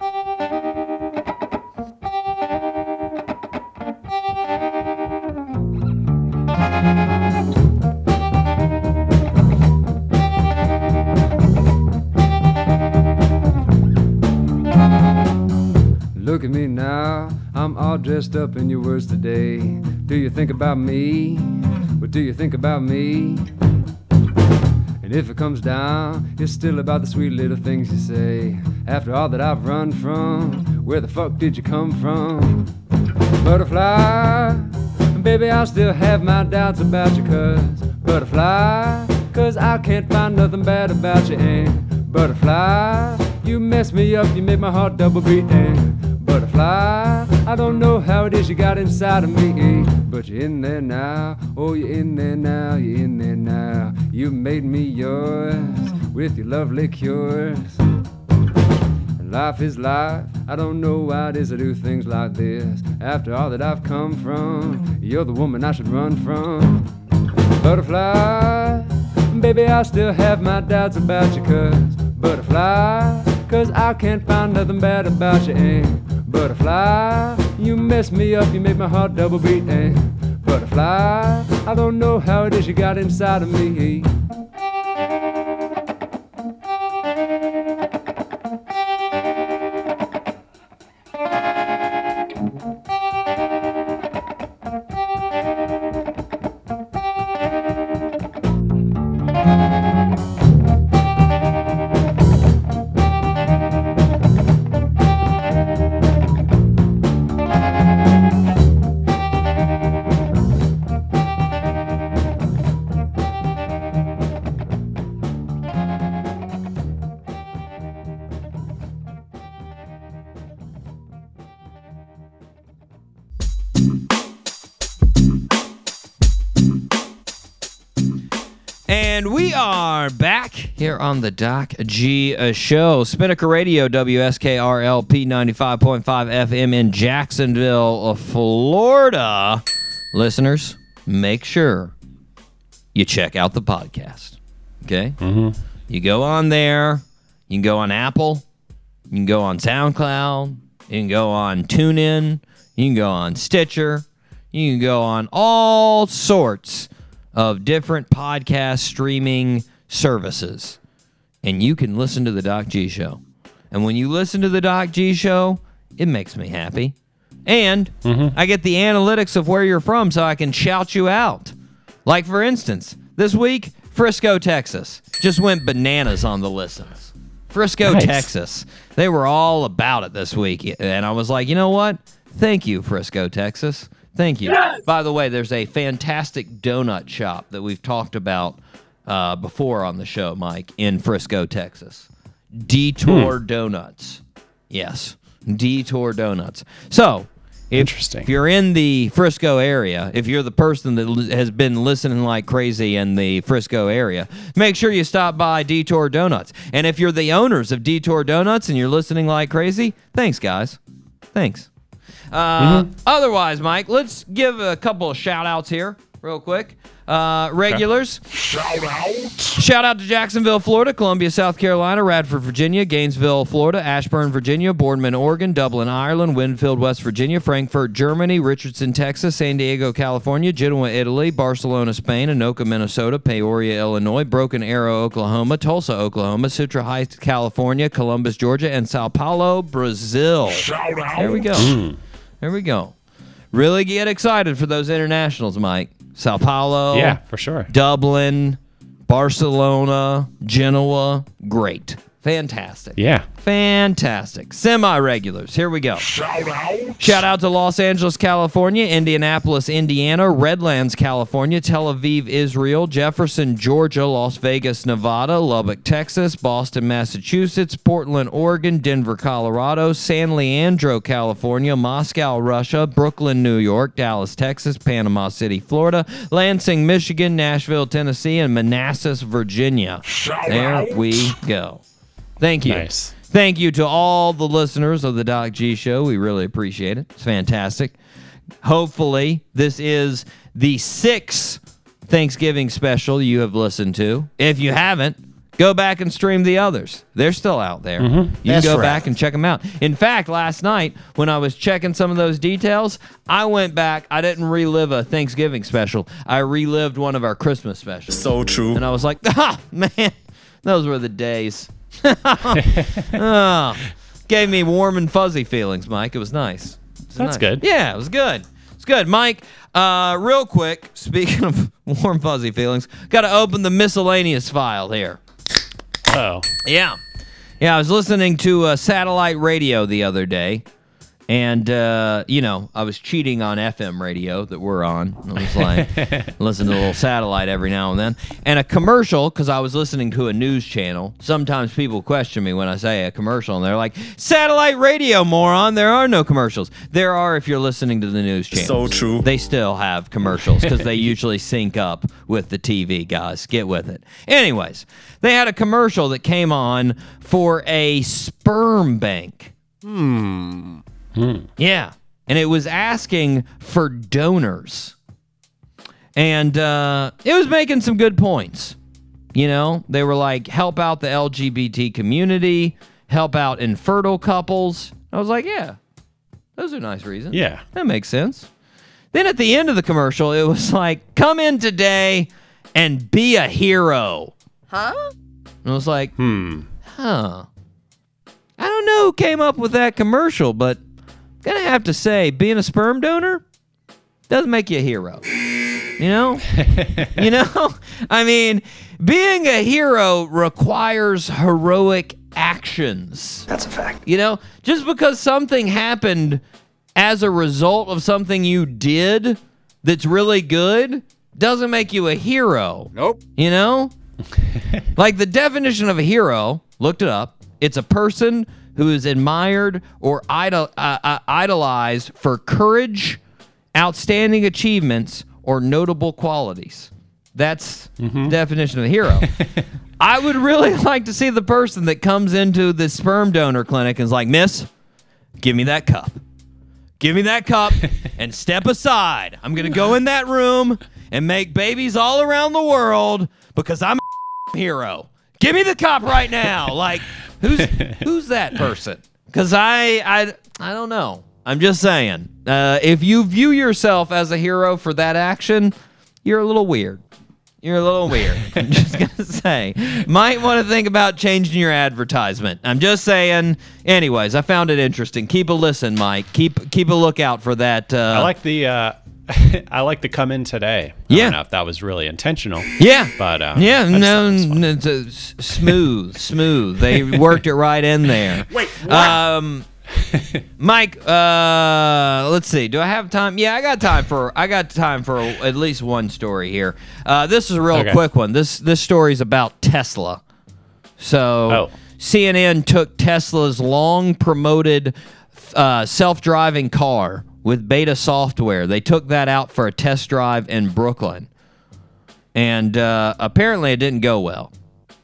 I'm all dressed up in your words today. Do you think about me? What do you think about me? And if it comes down, it's still about the sweet little things you say. After all that I've run from, where the fuck did you come from? Butterfly, baby, I still have my doubts about you, cuz. Butterfly, cuz I can't find nothing bad about you, and butterfly, you mess me up, you make my heart double beat, and butterfly, I don't know how it is you got inside of me, eh? but you're in there now, oh, you're in there now, you're in there now. You made me yours with your lovely cures. And life is life. I don't know why it is I do things like this. After all that I've come from, you're the woman I should run from. Butterfly, baby, I still have my doubts about you, cuz. Butterfly, cuz I can't find nothing bad about you, and butterfly, you mess me up, you make my heart double beat, and butterfly, I don't know how it is you got inside of me. On the Doc G uh, Show. Spinnaker Radio, WSKRLP 95.5 FM in Jacksonville, uh, Florida. Listeners, make sure you check out the podcast. Okay? Mm-hmm. You go on there. You can go on Apple. You can go on SoundCloud. You can go on TuneIn. You can go on Stitcher. You can go on all sorts of different podcast streaming services. And you can listen to the Doc G Show. And when you listen to the Doc G Show, it makes me happy. And mm-hmm. I get the analytics of where you're from so I can shout you out. Like, for instance, this week, Frisco, Texas just went bananas on the listens. Frisco, Nice. Texas. They were all about it this week. And I was like, you know what? Thank you, Frisco, Texas. Thank you. By the way, there's a fantastic donut shop that we've talked about uh, before on the show, Mike, in Frisco, Texas. Detour Donuts. Yes, Detour Donuts. So, if, Interesting. if you're in the Frisco area, if you're the person that li- has been listening like crazy in the Frisco area, make sure you stop by Detour Donuts. And if you're the owners of Detour Donuts and you're listening like crazy, thanks, guys. Thanks. Uh, Otherwise, Mike, let's give a couple of shout outs here, real quick. Uh, regulars. Shout out. Shout out to Jacksonville, Florida, Columbia, South Carolina, Radford, Virginia, Gainesville, Florida, Ashburn, Virginia, Boardman, Oregon, Dublin, Ireland, Winfield, West Virginia, Frankfurt, Germany, Richardson, Texas, San Diego, California, Genoa, Italy, Barcelona, Spain, Anoka, Minnesota, Peoria, Illinois, Broken Arrow, Oklahoma, Tulsa, Oklahoma, Citrus Heights, California, Columbus, Georgia, and Sao Paulo, Brazil. Shout out. There we go. There we go. Really get excited for those internationals, Mike. Sao Paulo. Yeah, for sure. Dublin, Barcelona, Genoa. Great. Fantastic. Yeah. Fantastic. Semi regulars. Here we go. Shout out. Shout out to Los Angeles, California, Indianapolis, Indiana, Redlands, California, Tel Aviv, Israel, Jefferson, Georgia, Las Vegas, Nevada, Lubbock, Texas, Boston, Massachusetts, Portland, Oregon, Denver, Colorado, San Leandro, California, Moscow, Russia, Brooklyn, New York, Dallas, Texas, Panama City, Florida, Lansing, Michigan, Nashville, Tennessee, and Manassas, Virginia. there we go. Thank you. Nice. Thank you to all the listeners of the Doc G Show. We really appreciate it. It's fantastic. Hopefully, this is the sixth Thanksgiving special you have listened to. If you haven't, go back and stream the others. They're still out there. You can go right. back and check them out. In fact, last night when I was checking some of those details, I went back. I didn't relive a Thanksgiving special. I relived one of our Christmas specials. So true. And I was like, ah, man, those were the days. Oh, gave me warm and fuzzy feelings, Mike. It was nice. That's nice. good. Yeah, it was good. It's good, Mike. Uh, real quick, speaking of warm fuzzy feelings, got to open the miscellaneous file here. Oh, Yeah. Yeah, I was listening to uh, satellite radio the other day. And, uh, you know, I was cheating on FM radio that we're on. I was like, listen to a little satellite every now and then. And a commercial, because I was listening to a news channel. Sometimes people question me when I say a commercial, and they're like, satellite radio, moron. There are no commercials. There are if you're listening to the news channel. So true. They still have commercials because they usually sync up with the TV, guys. Get with it. Anyways, they had a commercial that came on for a sperm bank. Hmm. Yeah. And it was asking for donors. And uh, it was making some good points. You know, they were like, help out the LGBT community, help out infertile couples. I was like, yeah, those are nice reasons. yeah. That makes sense. Then at the end of the commercial, it was like, come in today and be a hero. Huh? And I was like, hmm. Huh. I don't know who came up with that commercial, but gonna have to say, being a sperm donor doesn't make you a hero. You know? you know? I mean, being a hero requires heroic actions. That's a fact. You know, just because something happened as a result of something you did that's really good doesn't make you a hero. Nope. You know? like the definition of a hero, looked it up. It's a person who is admired or idol, uh, uh, idolized for courage, outstanding achievements, or notable qualities. That's the definition of a hero. I would really like to see the person that comes into the sperm donor clinic and is like, Miss, give me that cup. Give me that cup and step aside. I'm going to go in that room and make babies all around the world because I'm a hero. Give me the cup right now. Like, who's who's that person? Because I, I I don't know. I'm just saying. Uh, if you view yourself as a hero for that action, you're a little weird. You're a little weird. I'm just gonna say. Might want to think about changing your advertisement. I'm just saying. Anyways, I found it interesting. Keep a listen, Mike. Keep keep a lookout for that. Uh, I like the uh, I like to come in today. I Yeah. don't know if that was really intentional. Yeah. But, uh, yeah, I no, thought it was fun. no, it's, s- smooth, smooth. They worked it right in there. Wait, what? Um, Mike, uh, let's see. Do I have time? Yeah, I got time for I got time for at least one story here. Uh, this is a real Okay. quick one. This this story is about Tesla. So Oh. CNN took Tesla's long promoted uh, self-driving car with beta software. They took that out for a test drive in Brooklyn, and uh, apparently it didn't go well.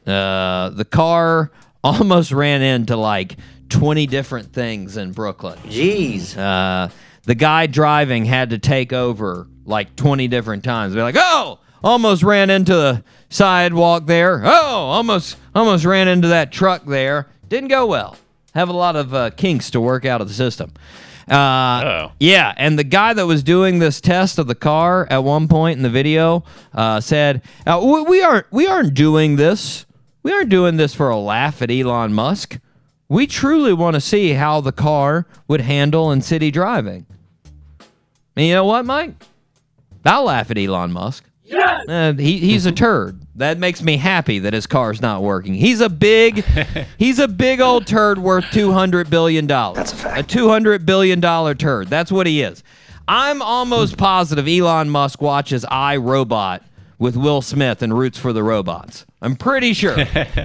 Uh, the car almost ran into like 20 different things in Brooklyn. Jeez. Uh, the guy driving had to take over like 20 different times. They're like, oh, almost ran into the sidewalk there. Oh, almost, almost ran into that truck there. Didn't go well. Have a lot of uh, kinks to work out of the system. Uh, yeah, and the guy that was doing this test of the car at one point in the video uh, said, uh, we, "We aren't, we aren't doing this. We aren't doing this for a laugh at Elon Musk. We truly want to see how the car would handle in city driving." And you know what, Mike? I'll laugh at Elon Musk. Uh, he, he's a turd. That makes me happy that his car's not working. He's a big, he's a big old turd worth two hundred billion dollars. That's a fact. A two hundred billion dollar turd. That's what he is. I'm almost hmm. positive Elon Musk watches I Robot with Will Smith and roots for the robots. I'm pretty sure.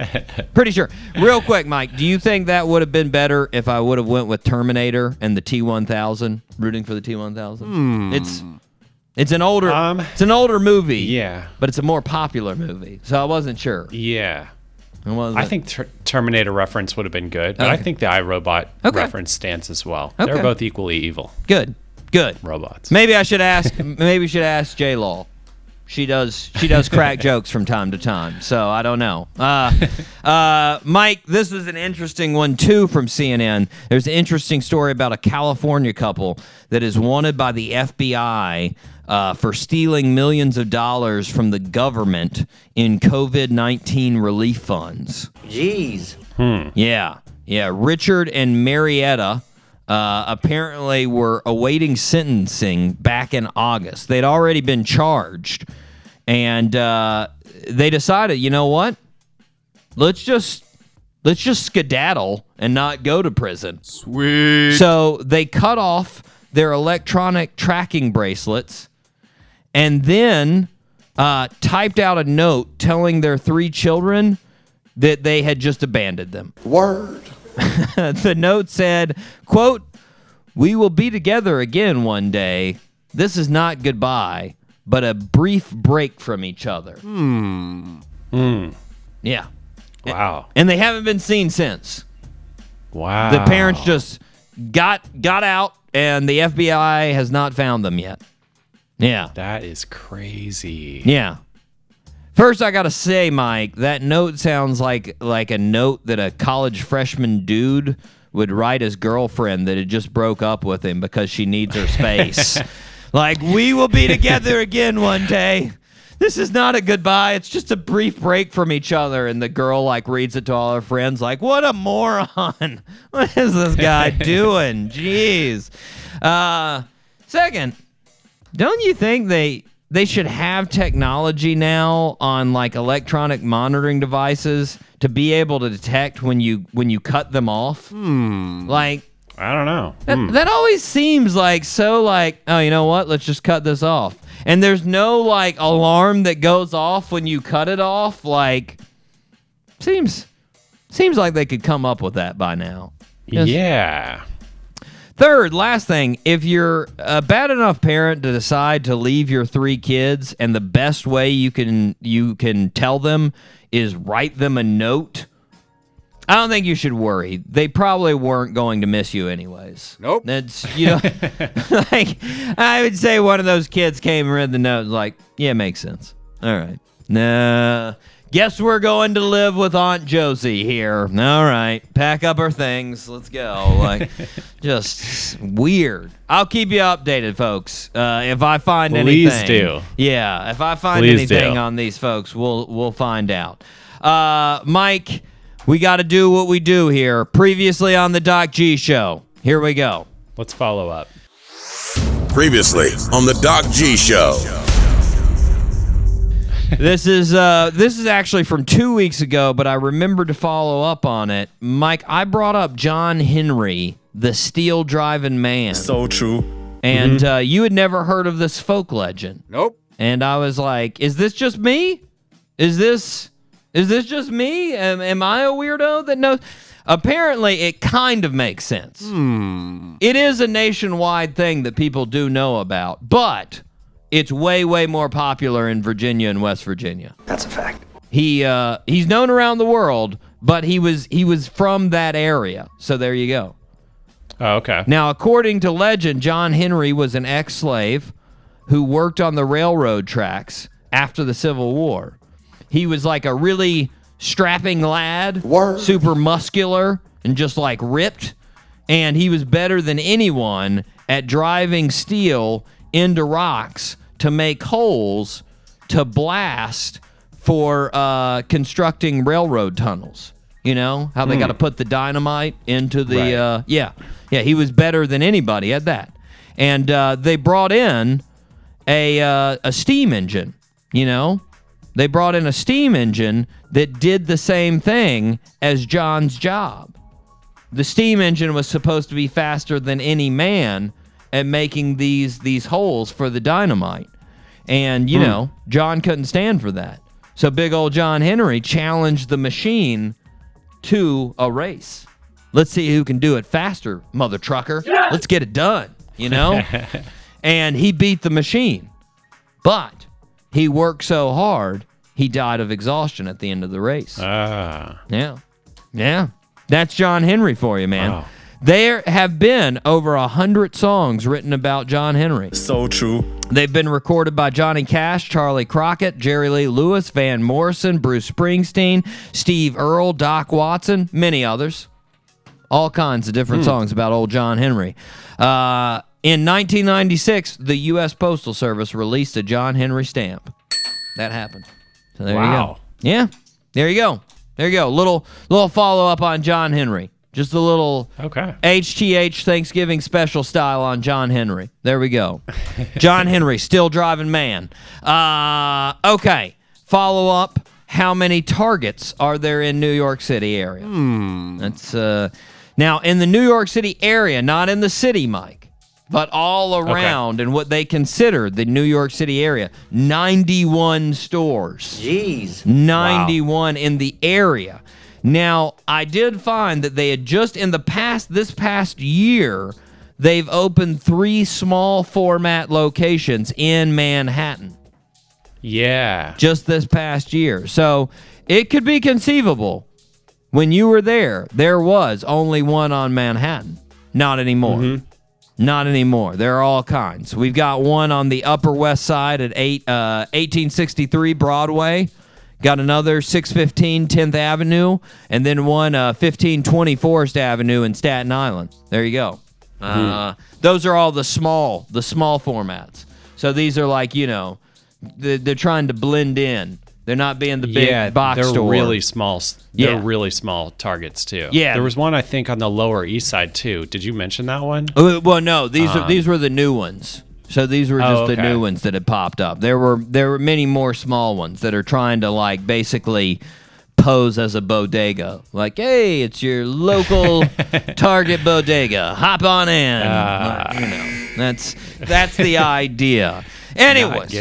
pretty sure. Real quick, Mike, do you think that would have been better if I would have went with Terminator and the T1000, rooting for the T1000? Hmm. It's it's an older Um, it's an older movie. Yeah. But it's a more popular movie. So I wasn't sure. Yeah. I, wasn't- I think ter- Terminator reference would have been good, but I think the iRobot Okay. reference stands as well. Okay. They're both equally evil good. Good. robots. Maybe I should ask. maybe should ask J Law. She does. She does crack jokes from time to time. So I don't know. Uh, uh, Mike, this is an interesting one too from CNN. There's an interesting story about a California couple that is wanted by the FBI uh, for stealing millions of dollars from the government in COVID 19 relief funds. Jeez. Yeah, yeah. Richard and Marietta uh, apparently were awaiting sentencing back in August. They'd already been charged, and uh, they decided, you know what? Let's just let's just skedaddle and not go to prison. Sweet. So they cut off their electronic tracking bracelets and then uh, typed out a note telling their three children that they had just abandoned them. Word. the note said, quote, We will be together again one day. This is not goodbye, but a brief break from each other. Hmm. Yeah. Wow. And they haven't been seen since. Wow. The parents just got got out and the FBI has not found them yet. Yeah. That is crazy. Yeah. First, I gotta say, Mike, that note sounds like like a note that a college freshman dude would write his girlfriend that had just broke up with him because she needs her space. like, we will be together again one day. This is not a goodbye. It's just a brief break from each other. And the girl like reads it to all her friends, like, "What a moron! What is this guy doing? Jeez." Uh, second, don't you think they they should have technology now on like electronic monitoring devices to be able to detect when you when you cut them off? Hmm. Like I don't know. that, that always seems like so like oh you know what let's just cut this off and there's no like alarm that goes off when you cut it off like seems seems like they could come up with that by now. Yeah. Third, last thing, if you're a bad enough parent to decide to leave your three kids, and the best way you can you can tell them is write them a note, I don't think you should worry. They probably weren't going to miss you anyways. Nope. That's you know, like I would say one of those kids came and read the note, like, yeah, makes sense. All right, nah. Guess we're going to live with Aunt Josie here. All right, pack up our things. Let's go. Like, just weird. I'll keep you updated, folks. Uh, if I find Please anything, do. Yeah, if I find Please anything do. on these folks, we'll we'll find out. Uh, Mike, we got to do what we do here. Previously on the Doc G Show. Here we go. Let's follow up. Previously on the Doc G Show. This is uh this is actually from two weeks ago, but I remembered to follow up on it. Mike, I brought up John Henry, the steel driving man, So true. and uh, you had never heard of this folk legend. Nope. And I was like, "Is this just me? Is this is this just me? Am, am I a weirdo that knows?" Apparently, it kind of makes sense. It is a nationwide thing that people do know about, but it's way, way more popular in Virginia and West Virginia. That's a fact. He uh, he's known around the world, but he was he was from that area. So there you go. Oh, okay. Now, according to legend, John Henry was an ex-slave who worked on the railroad tracks after the Civil War. He was like a really strapping lad, Word. super muscular and just like ripped, and he was better than anyone at driving steel into rocks to make holes to blast for uh, constructing railroad tunnels. You know how they got to put the dynamite into the Right. uh, yeah yeah he was better than anybody at that, and uh, they brought in a uh, a steam engine. You know, they brought in a steam engine that did the same thing as John's job. The steam engine was supposed to be faster than any man at making these these holes for the dynamite. And you know, John couldn't stand for that. So big old John Henry challenged the machine to a race. Let's see who can do it faster, mother trucker. Let's get it done, you know? and he beat the machine. But he worked so hard, he died of exhaustion at the end of the race. Ah. Yeah. Yeah. That's John Henry for you, man. Wow. There have been over a hundred songs written about John Henry. So true. They've been recorded by Johnny Cash, Charley Crockett, Jerry Lee Lewis, Van Morrison, Bruce Springsteen, Steve Earle, Doc Watson, many others. All kinds of different songs about old John Henry. Uh, in 1996, the U.S. Postal Service released a John Henry stamp. That happened. So there you Wow. go. Yeah, there you go. There you go. Little little follow up on John Henry. Just a little Okay. HTH Thanksgiving special style on John Henry. There we go. John Henry, still driving man. Uh, okay. Follow up. How many targets are there in New York City area? That's uh, now in the New York City area, not in the city, Mike, but all around in what they consider the New York City area. Ninety-one stores. Jeez. 91 in the area. Now, I did find that they had just in the past, this past year, they've opened three small format locations in Manhattan Yeah. just this past year. So it could be conceivable when you were there, there was only one on Manhattan. Not anymore. Not anymore. There are all kinds. We've got one on the Upper West Side at eight, uh, 1863 Broadway. Got another 615 10th Avenue, and then one uh, 1520 Forest Avenue in Staten Island. There you go. Uh, those are all the small, the small formats. So these are like you know, they're, they're trying to blend in. They're not being the big yeah, box they're store. really small. They're Yeah. really small targets too. Yeah. there was one I think on the Lower East Side too. Did you mention that one? Uh, Well, no, these are these were the new ones. So these were just Oh, the new ones that had popped up. There were there were many more small ones that are trying to like basically pose as a bodega. Like, hey, it's your local Target bodega. Hop on in. Like, you know, that's that's the idea. Anyways,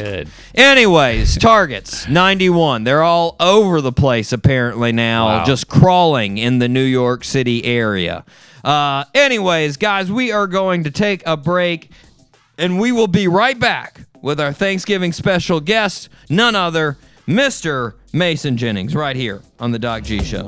anyways, targets 91. They're all over the place apparently now, Wow. just crawling in the New York City area. Uh, anyways, guys, we are going to take a break and we will be right back with our Thanksgiving special guest, none other, Mr. Mason Jennings, right here on the Doc G Show.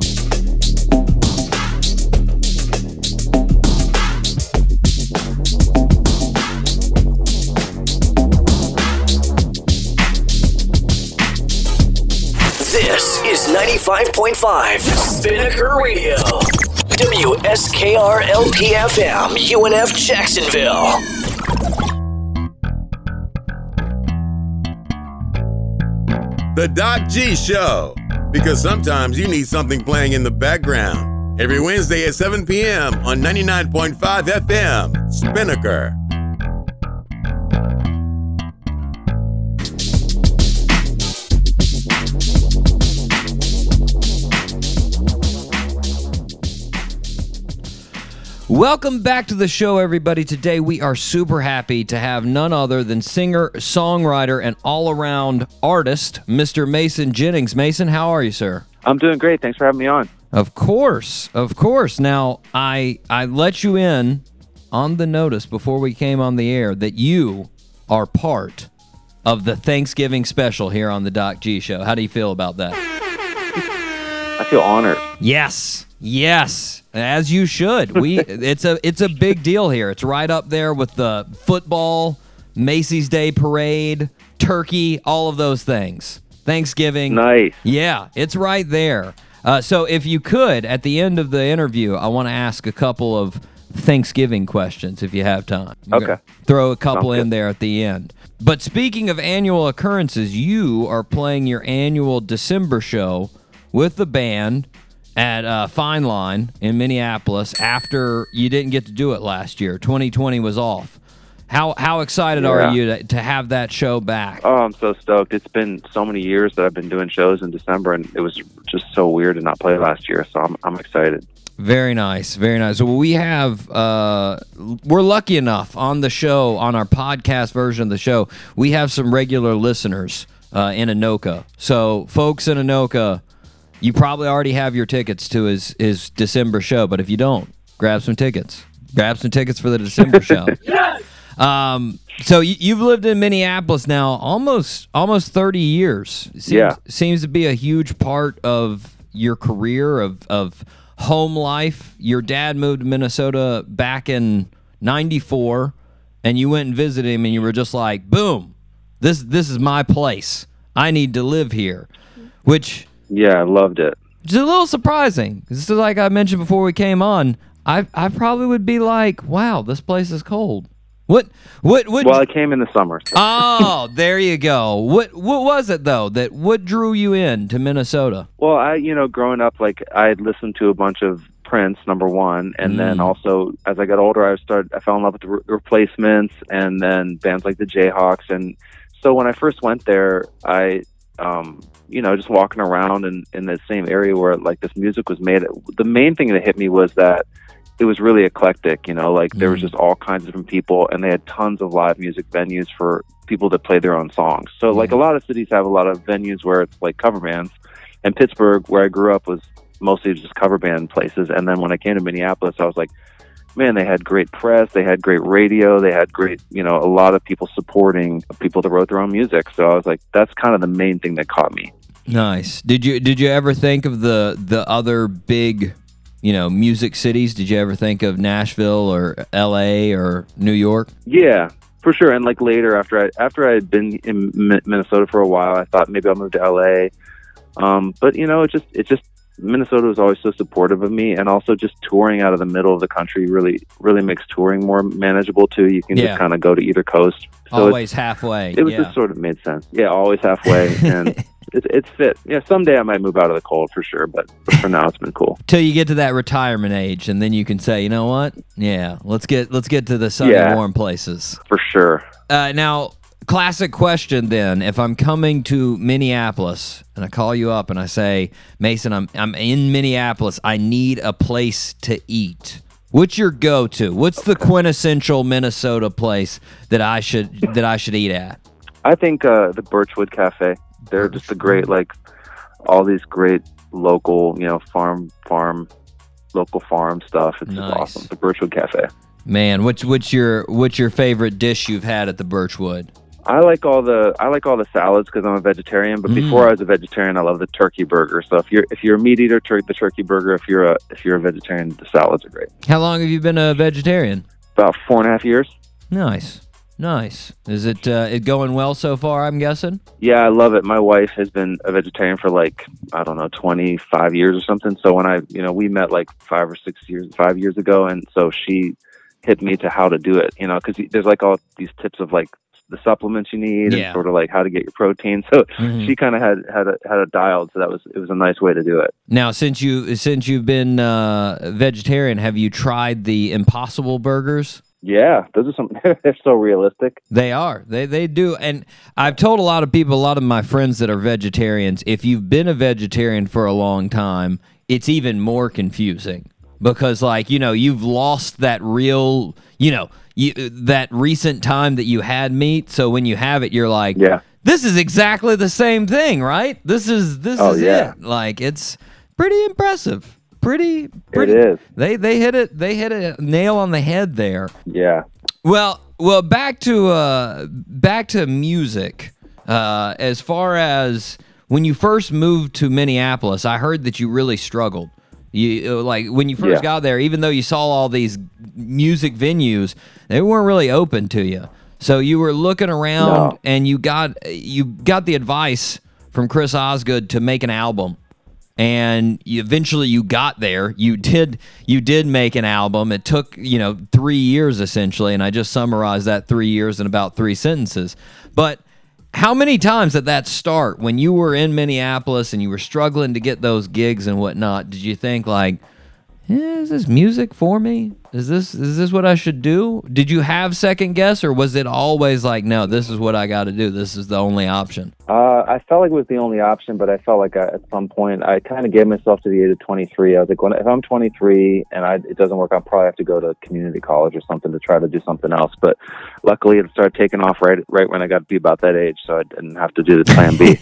This is 95.5 Spinnaker Radio. WSKR LPFM, UNF Jacksonville. The Doc G Show. Because sometimes you need something playing in the background. Every Wednesday at 7 p.m. on 99.5 FM, Spinnaker. Welcome back to the show, everybody. Today we are super happy to have none other than singer, songwriter, and all around artist, Mr. Mason Jennings. Mason, how are you, sir? I'm doing great. Thanks for having me on. Of course, of course. Now, I I let you in on the notice before we came on the air that you are part of the Thanksgiving special here on the Doc G Show. How do you feel about that? I feel honored. Yes, yes, as you should. We it's a it's a big deal here. It's right up there with the football, Macy's Day Parade, turkey, all of those things. Thanksgiving. Nice. Yeah, it's right there. Uh, so if you could, at the end of the interview, I want to ask a couple of Thanksgiving questions if you have time. I'm Okay. Throw a couple in there at the end. But speaking of annual occurrences, you are playing your annual December show with the band at uh, Fine Line in Minneapolis after you didn't get to do it last year. 2020 was off. How how excited are you to, to have that show back? Oh, I'm so stoked. It's been so many years that I've been doing shows in December, and it was just so weird to not play last year. So I'm, I'm excited. Very nice, very nice. Well, we have uh, we're lucky enough on the show on our podcast version of the show. We have some regular listeners uh, in Anoka. So, folks in Anoka, you probably already have your tickets to his his December show. But if you don't, grab some tickets. Grab some tickets for the December show. Um, so you, you've lived in Minneapolis now almost almost thirty years. Seems, Yeah. seems to be a huge part of your career of of home life. Your dad moved to Minnesota back in '94, and you went and visited him, and you were just like, "Boom, this this is my place. I need to live here," which Yeah, I loved it. it. is a little surprising. This is like I mentioned before we came on. I I probably would be like, "Wow, this place is cold." What what what? Well, I came in the summer. So. oh, there you go. What what was it though that what drew you in to Minnesota? Well, I, you know, growing up, like I had listened to a bunch of Prince, number one, and then Mm. also as I got older, I started, I fell in love with the Re- Replacements, and then bands like the Jayhawks, and so when I first went there, I, um, you know, just walking around in in the same area where like this music was made. The main thing that hit me was that it was really eclectic. You know, like there was Mm. just all kinds of different people, and they had tons of live music venues for people that play their own songs. So, like a lot of cities have a lot of venues where it's like cover bands, and Pittsburgh, where I grew up, was mostly just cover band places. And then when I came to Minneapolis, I was like, man, they had great press, they had great radio, they had great, you know, a lot of people supporting people that wrote their own music. So I was like, that's kind of the main thing that caught me. Nice. Did you did you ever think of the the other big, you know, music cities? Did you ever think of Nashville or L.A. or New York? Yeah, for sure. And like later, after I after I had been in Minnesota for a while, I thought maybe I'll move to LA. Um, but you know, it just it just Minnesota was always so supportive of me, and also just touring out of the middle of the country really really makes touring more manageable too. You can Yeah. just kind of go to either coast. So Always halfway. it was yeah. just sort of made sense. Yeah, always halfway, and it, it's fit. Yeah, someday I might move out of the cold for sure, but, but for now it's been cool. Till you get to that retirement age, and then you can say, you know what? Yeah, let's get let's get to the sunny, Yeah. warm places. For sure. Uh, now, classic question then. If I'm coming to Minneapolis and I call you up and I say, Mason, I'm I'm in Minneapolis. I need a place to eat. What's your go-to? What's the quintessential Minnesota place that I should that I should eat at? I think uh, the Birchwood Cafe. They're just a great like all these great local, you know, farm farm local farm stuff. It's Nice. awesome. The Birchwood Cafe. Man, what's what's your what's your favorite dish you've had at the Birchwood? I like all the I like all the salads because I'm a vegetarian. But Mm. before I was a vegetarian, I love the turkey burger. So if you're if you're a meat eater, tur- the turkey burger. If you're a if you're a vegetarian, the salads are great. How long have you been a vegetarian? About four and a half years. Nice, nice. Is it uh, it going well so far? I'm guessing. Yeah, I love it. My wife has been a vegetarian for like I don't know, twenty five years or something. So when I, you know, we met like five or six years, five years ago, and so she hit me to how to do it. You know, because there's like all these tips of like the supplements you need Yeah. and sort of like how to get your protein. So Mhm. she kind of had had a, had a dialed. So that was it was a nice way to do it. Now, since you since you've been uh, vegetarian, have you tried the Impossible Burgers? Yeah, those are some. they're so realistic. They are. They they do. And I've told a lot of people, a lot of my friends that are vegetarians, if you've been a vegetarian for a long time, it's even more confusing because like, you know, you've lost that real, you know, you, that recent time that you had meat, so when you have it you're like, Yeah. this is exactly the same thing, right? This is this Oh, is yeah. it. Like it's pretty impressive. Pretty pretty is. They they hit it they hit a nail on the head there. Yeah. Well, well, back to uh, back to music. Uh, as far as when you first moved to Minneapolis, I heard that you really struggled. You uh, like when you first Yeah. got there, even though you saw all these music venues, they weren't really open to you. So you were looking around, No. and you got you got the advice from Chris Osgood to make an album and you, eventually you got there you did you did make an album it took you know three years essentially and i just summarized that three years in about three sentences but how many times at that start when you were in minneapolis and you were struggling to get those gigs and whatnot did you think like is this music for me is this is this what i should do did you have second guess or was it always like no this is what i got to do this is the only option Uh, I felt like it was the only option, but I felt like I, at some point I kind of gave myself to the age of 23. I was like, when, if I'm 23 and I, it doesn't work, I'll probably have to go to community college or something to try to do something else. But luckily, it started taking off right right when I got to be about that age, so I didn't have to do the plan B.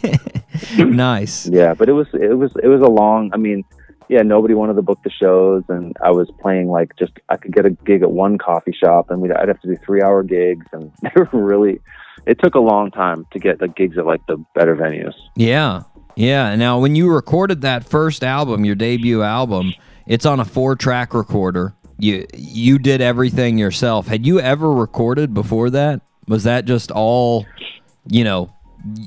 nice yeah, but it was it was it was a long. I mean, yeah, nobody wanted to book the shows, and I was playing like just I could get a gig at one coffee shop, and we'd, I'd have to do three hour gigs, and they were really. It took a long time to get the gigs at like the better venues. Yeah. Yeah. Now, when you recorded that first album, your debut album, it's on a four track recorder. You you did everything yourself. Had you ever recorded before that? Was that just all, you know,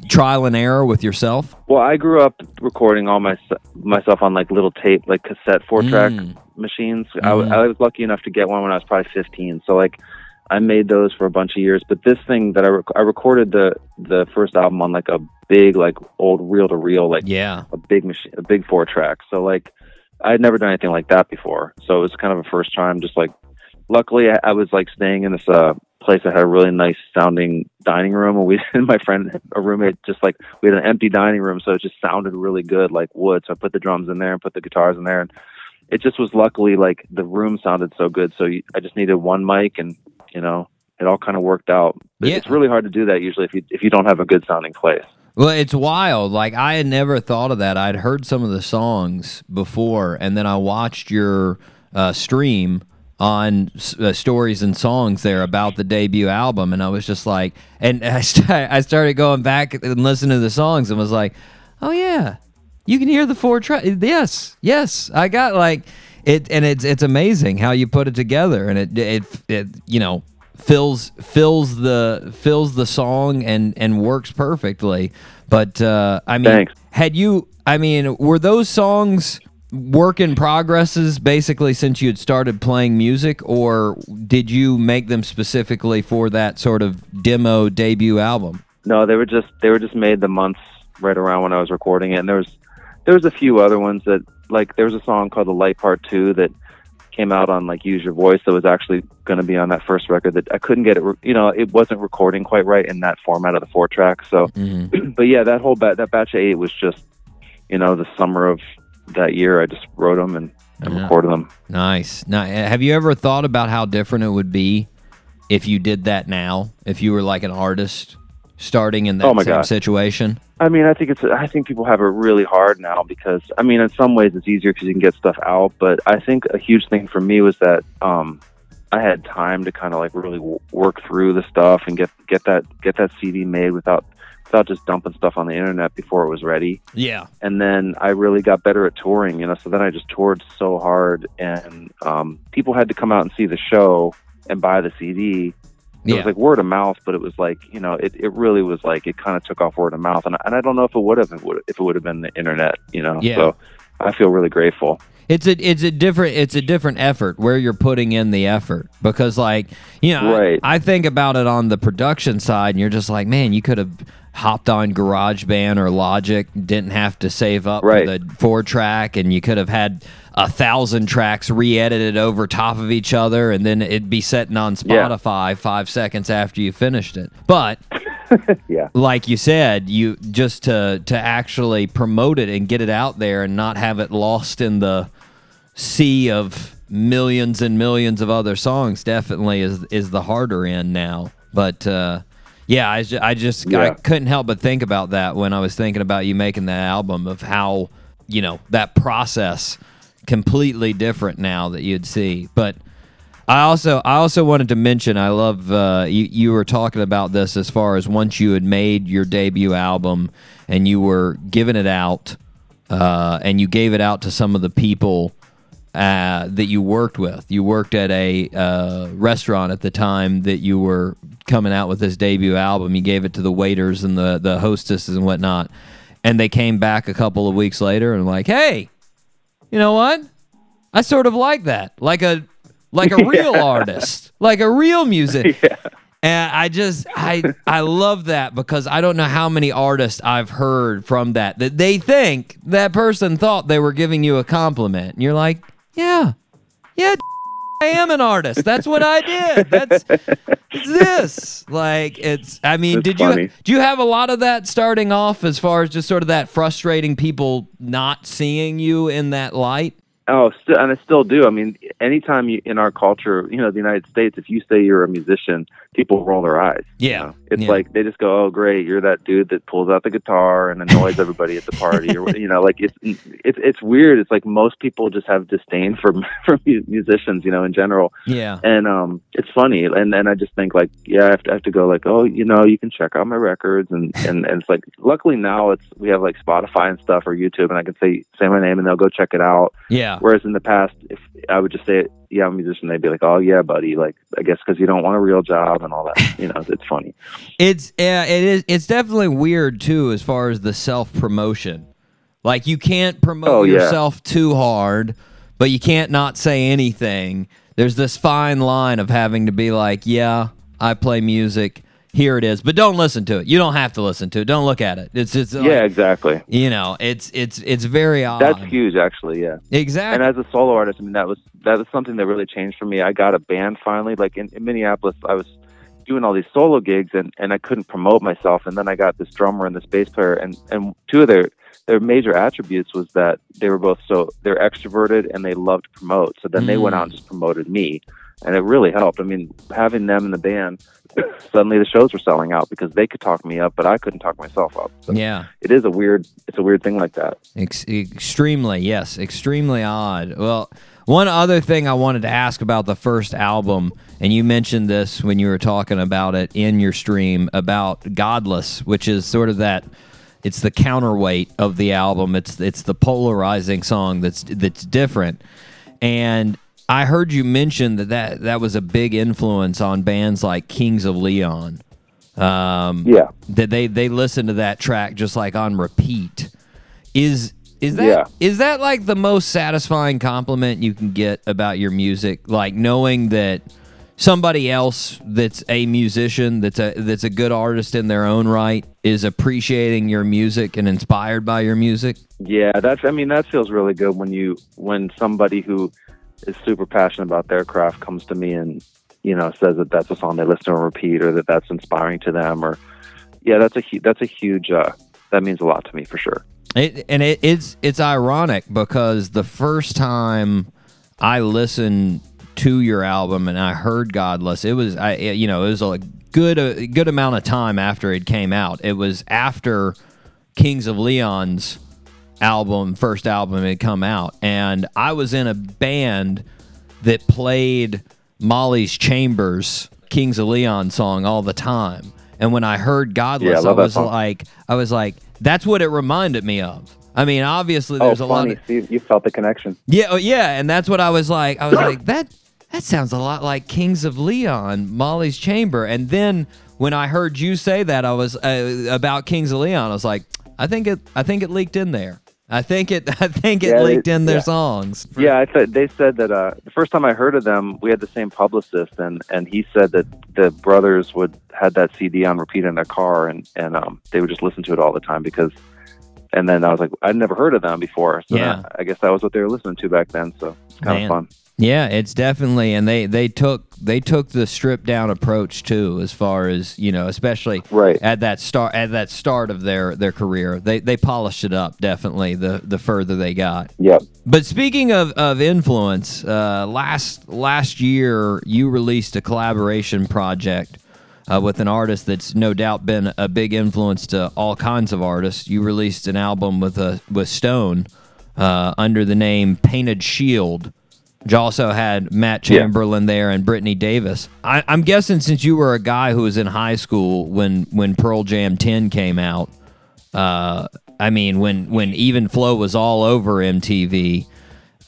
trial and error with yourself? Well, I grew up recording all my myself on like little tape, like cassette four track Mm. machines. I was lucky enough to get one when I was probably 15. So like, I made those for a bunch of years. But this thing that I rec- I recorded the the first album on like a big like old reel to reel like Yeah. a big machine, a big four track. So like I had never done anything like that before. So it was kind of a first time. Just like luckily I, I was like staying in this uh place that had a really nice sounding dining room and we and my friend a roommate just like we had an empty dining room so it just sounded really good like wood so i put the drums in there and put the guitars in there and it just was luckily like the room sounded so good so you, i just needed one mic and you know it all kind of worked out But Yeah. it's really hard to do that usually if you if you don't have a good sounding place Well, it's wild. Like I had never thought of that. I'd heard some of the songs before, and then I watched your uh, stream on uh, stories and songs there about the debut album, and I was just like, and I, st- I started going back and listening to the songs, and was like, oh yeah, you can hear the four tracks. Yes, yes, I got like it, and it's it's amazing how you put it together, and it it, it you know fills fills the fills the song and and works perfectly. But uh, I mean, Thanks. had you? I mean, were those songs work in progresses basically since you had started playing music, or did you make them specifically for that sort of demo debut album? No, they were just they were just made the months right around when I was recording it. And there was there was a few other ones that like there was a song called The Light Part Two that came out on like Use Your Voice that was actually going to be on that first record that I couldn't get it. re- You know, it wasn't recording quite right in that format of the four track. So, mm-hmm. but yeah, that whole bat that batch of eight was just you know the summer of that year. I just wrote them and, and Yeah. recorded them. Nice. Now, have you ever thought about how different it would be if you did that now? If you were like an artist starting in that Oh my same God. situation? I mean, I think it's. I think people have it really hard now because I mean, in some ways it's easier because you can get stuff out. But I think a huge thing for me was that um, I had time to kind of like really w- work through the stuff and get get that get that CD made without without just dumping stuff on the internet before it was ready. Yeah. And then I really got better at touring, you know. So then I just toured so hard, and um, people had to come out and see the show and buy the CD. It Yeah. was like word of mouth, but it was like you know, it, it really was like it kind of took off word of mouth, and I, and I don't know if it would have if it would if it would have been the internet, you know. Yeah. So I feel really grateful. It's a it's a different it's a different effort where you're putting in the effort because like you know I- Right. I, think about it on the production side and you're just like man you could have hopped on GarageBand or Logic didn't have to save up Right. for the four track and you could have had a thousand tracks re-edited over top of each other and then it'd be sitting on Yeah. Spotify five seconds after you finished it but Yeah. like you said, you just to to actually promote it and get it out there and not have it lost in the sea of millions and millions of other songs definitely is is the harder end now. But uh, yeah, I, ju- I just I couldn't help but think about that when I was thinking about you making that album of how you know that process completely different now that you'd see. But I also I also wanted to mention I love uh, you you were talking about this as far as once you had made your debut album and you were giving it out uh, and you gave it out to some of the people uh, that you worked with. You worked at a uh, restaurant at the time that you were coming out with this debut album. You gave it to the waiters and the the hostesses and whatnot, and they came back a couple of weeks later and like, hey, you know what? I sort of like that, like a like a real artist, like a real music. And I just I I love that because I don't know how many artists I've heard from that that they think that person thought they were giving you a compliment, and you're like, yeah, yeah, I am an artist. That's what I did. That's this. Like it's. I mean, That's did funny. you do you have a lot of that starting off as far as just sort of that frustrating people not seeing you in that light? Oh, st- and I still do. I mean, anytime you in our culture, you know, the United States, if you say you're a musician, people roll their eyes. you Yeah. know? it's Yeah. like they just go, "Oh, great, you're that dude that pulls out the guitar and annoys everybody at the party," or you know, like it's it's it's weird. It's like most people just have disdain for for musicians, you know, in general. Yeah. And um, it's funny, and and I just think like, yeah, I have to, I have to go like, oh, you know, you can check out my records, and and and it's like, luckily now it's we have like Spotify and stuff or YouTube, and I can say say my name and they'll go check it out. Yeah. Whereas in the past, if I would just say, yeah, I'm a musician, they'd be like, oh yeah, buddy, like I guess because you don't want a real job and all that, you know, it's funny. It's yeah, it is. It's definitely weird too, as far as the self promotion. Like you can't promote Oh, yeah. yourself too hard, but you can't not say anything. there's this fine line of having to be like, yeah, I play music. Here it is, but don't listen to it. You don't have to listen to it. Don't look at it. It's it's like, yeah, exactly. you know, it's it's it's very odd. That's huge, actually. Yeah. Exactly. And as a solo artist, I mean, that was that was something that really changed for me. I got a band finally. Like in, in Minneapolis, I was doing all these solo gigs, and and I couldn't promote myself. And then I got this drummer and this bass player, and and two of their their major attributes was that they were both so they're extroverted and they loved to promote. So then they went mm. out and just promoted me, and it really helped. I mean, having them in the band, suddenly the shows were selling out because they could talk me up, but I couldn't talk myself up. So yeah. it is a weird it's a weird thing like that. Ex- extremely, yes, extremely odd. Well, one other thing I wanted to ask about the first album, and you mentioned this when you were talking about it in your stream about Godless, which is sort of that. It's the counterweight of the album. It's it's the polarizing song that's that's different. And I heard you mention that that, that was a big influence on bands like Kings of Leon. Um, Yeah. that they they listen to that track just like on repeat. Is is that is Yeah. that like the most satisfying compliment you can get about your music? Like knowing that somebody else that's a musician, that's a that's a good artist in their own right, is appreciating your music and inspired by your music. Yeah, that's. I mean, that feels really good when you when somebody who is super passionate about their craft comes to me and you know says that that's a song they listen to on repeat or that that's inspiring to them or yeah, that's a that's a huge. Uh, that means a lot to me for sure. It, and it, it's it's ironic because the first time I listened to your album and I heard Godless, it was I you know it was a good a good amount of time after it came out. It was after Kings of Leon's album, first album had come out, and I was in a band that played Molly's Chambers Kings of Leon song all the time. And when I heard Yeah, I Godless, I was like I was like that's what it reminded me of. I mean, obviously Oh, there's a lot funny. of See, you felt the connection. yeah, oh, yeah, and that's what I was like. I was like that. That sounds a lot like Kings of Leon, Molly's Chamber. And then when I heard you say that, I was uh, about Kings of Leon. I was like, I think it. I think it leaked in there. I think it. I think it Yeah, leaked in their yeah. songs. Yeah, I thought they said that uh, the first time I heard of them, we had the same publicist, and and he said that the brothers would had that CD on repeat in their car, and and um, they would just listen to it all the time because. And then I was like, I'd never heard of them before, so Yeah. I guess that was what they were listening to back then. So it's kind Man. of fun. Yeah, it's definitely, and they they took they took the stripped down approach too, as far as you know, especially Right. at that start at that start of their their career. They they polished it up definitely the the further they got. Yep. But speaking of, of influence, uh, last last year you released a collaboration project uh, with an artist that's no doubt been a big influence to all kinds of artists. You released an album with a with Stone uh, under the name Painted Shield. You also had Matt Yeah. Chamberlain there and Brittany Davis. I, I'm guessing since you were a guy who was in high school when when Pearl Jam 10 came out, uh, I mean, when when Even Flow was all over MTV,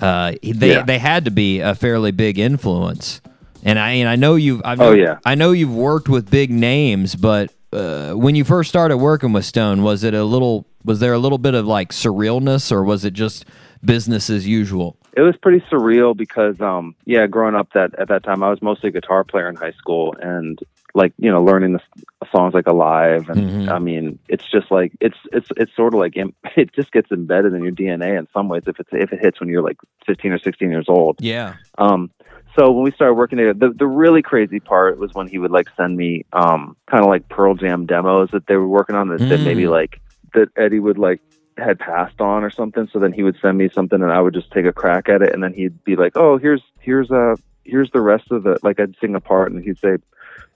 uh, they Yeah. they had to be a fairly big influence. And I and I know you've I know, Oh, yeah. I know you've worked with big names, but uh, when you first started working with Stone, was it a little was there a little bit of like surrealness, or was it just business as usual? It was pretty surreal because um yeah growing up that at that time i was mostly a guitar player in high school and like you know learning the songs like alive and Mhm. i mean it's just like it's it's it's sort of like it just gets embedded in your dna in some ways if it's if it hits when you're like 15 or 16 years old Yeah. um so when we started working together the, the really crazy part was when he would like send me um kind of like pearl jam demos that they were working on that, that maybe Mm. like that eddie would like had passed on or something so then he would send me something and i would just take a crack at it and then he'd be like oh here's here's uh here's the rest of the like i'd sing a part and he'd say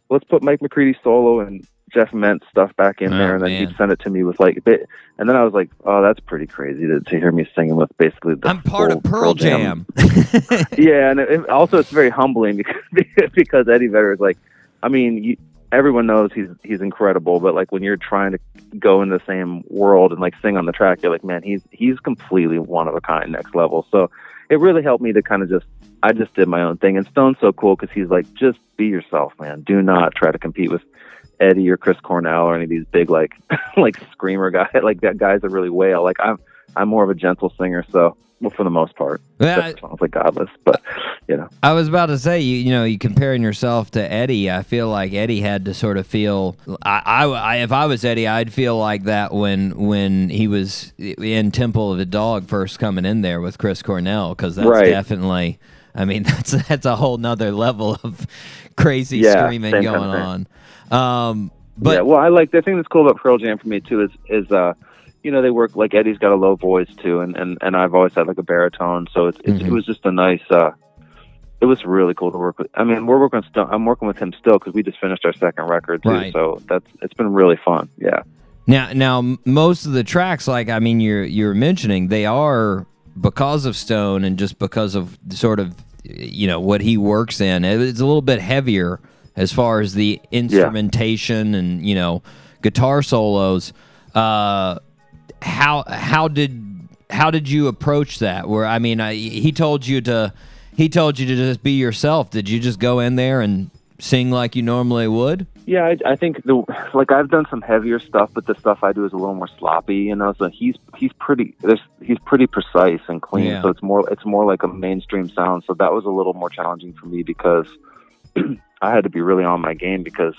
let's put mike mccready solo and Jeff Ament stuff back in Oh, there and then man. he'd send it to me with like a bit and then i was like oh that's pretty crazy to, to hear me singing with basically the I'm part of Pearl Jam. yeah, and it, also it's very humbling because because Eddie Vedder is like, I mean, you, everyone knows he's he's incredible, but like when you're trying to go in the same world and like sing on the track, you're like, man, he's he's completely one of a kind, next level. So it really helped me to kind of just I just did my own thing, and Stone's so cool because he's like, just be yourself, man. Do not try to compete with Eddie or Chris Cornell or any of these big like like screamer guys like that guys that really wail. Like I'm I'm more of a gentle singer, so well for the most part. Yeah, for songs like Godless, but you know. I was about to say, you you know, you comparing yourself to Eddie. I feel like Eddie had to sort of feel. I, I, I- if I was Eddie, I'd feel like that when when he was in Temple of the Dog first coming in there with Chris Cornell, because that's Right. definitely. I mean, that's that's a whole nother level of crazy Yeah, screaming going kind of on. Um, but yeah, well, I like the thing that's cool about Pearl Jam for me too is is uh, you know, they work like Eddie's got a low voice too, and and and I've always had like a baritone, so it's, it's Mhm. it was just a nice. uh It was really cool to work with. I mean, we're working still. I'm working with him still because we just finished our second record too. Right. So that's it's been really fun. Yeah. Now, now most of the tracks, like I mean, you're you're mentioning, they are because of Stone and just because of sort of you know what he works in. It's a little bit heavier as far as the instrumentation and you know guitar solos. Uh, how how did how did you approach that? Where I mean, I, he told you to he told you to just be yourself. Did you just go in there and sing like you normally would? Yeah, I, I think the like I've done some heavier stuff, but the stuff I do is a little more sloppy. You know, so he's he's pretty he's pretty precise and clean. Yeah. So it's more it's more like a mainstream sound. So that was a little more challenging for me because I had to be really on my game because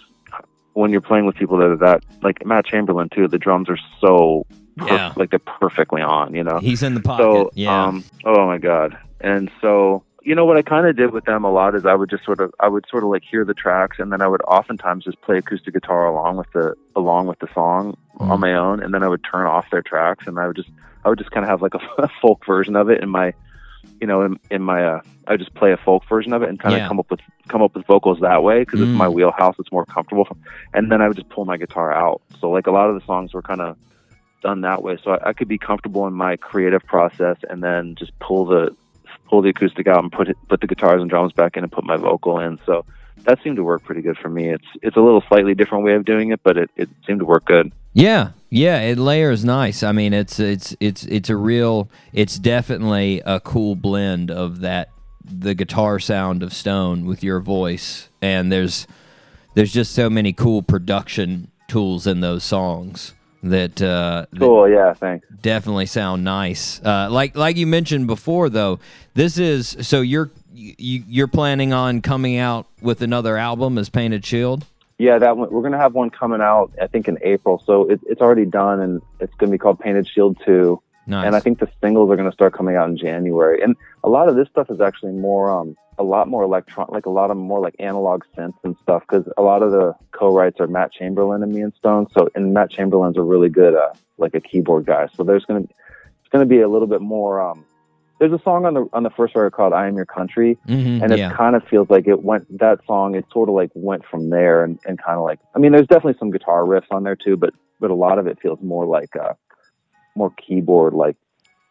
when you're playing with people that are that like Matt Chamberlain too, the drums are so perf- Yeah. like they're perfectly on. You know, He's in the pocket. so, yeah. um, oh my god. And so, you know what I kind of did with them a lot is I would just sort of I would sort of like hear the tracks and then I would oftentimes just play acoustic guitar along with the along with the song Mhm. on my own and then I would turn off their tracks and I would just I would just kind of have like a, folk version of it in my you know in, in my uh I would just play a folk version of it and kind of Yeah. come up with come up with vocals that way because Mm. it's my wheelhouse it's more comfortable and then I would just pull my guitar out so like a lot of the songs were kind of done that way. So I, I could be comfortable in my creative process and then just pull the pull the acoustic out and put it put the guitars and drums back in and put my vocal in. So that seemed to work pretty good for me. It's it's a little slightly different way of doing it but it, it seemed to work good. Yeah, yeah, it layers nice. I mean, it's it's it's it's a real. It's definitely a cool blend of that the guitar sound of Stone with your voice, and there's there's just so many cool production tools in those songs that uh, that cool yeah thanks definitely sound nice. Uh, like like you mentioned before, though, this is so you're you, you're planning on coming out with another album as Painted Shield. Yeah, that one, we're gonna have one coming out. I think in April, so it, it's already done, and it's gonna be called Painted Shield Two. Nice. And I think the singles are gonna start coming out in January. And a lot of this stuff is actually more, um, a lot more electron, like a lot of more like analog synths and stuff, because a lot of the co-writes are Matt Chamberlain and me and Stone. So, and Matt Chamberlain's a really good, uh, like a keyboard guy. So there's gonna, it's gonna be a little bit more. Um, there's a song on the on the first record called "I Am Your Country," Mhm, and it yeah. kind of feels like it went that song it sort of like went from there and, and kind of like i mean there's definitely some guitar riffs on there too but but a lot of it feels more like uh more keyboard like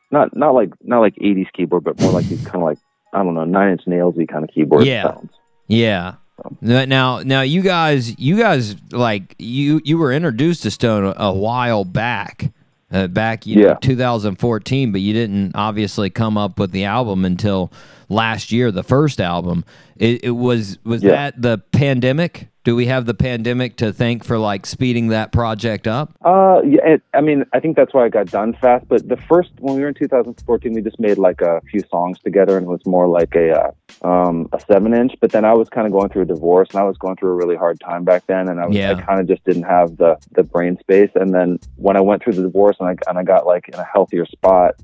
not not like not like 80s keyboard but more like these kind of like i don't know nine inch nailsy kind of keyboard Yeah. sounds Yeah. Now, now you guys, you guys like you you were introduced to Stone a, while back, uh, back you know, Yeah. 2014, but you didn't obviously come up with the album until last year, the first album. It, it was was Yeah. that the pandemic? Do we have the pandemic to thank for like speeding that project up? Uh, yeah, it, I mean, I think that's why it got done fast. But the first, when we were in 2014, we just made like a few songs together, and it was more like a uh, um, a seven inch. But then I was kind of going through a divorce, and I was going through a really hard time back then, and I was Yeah. I kind of just didn't have the the brain space. And then when I went through the divorce, and I and I got like in a healthier spot.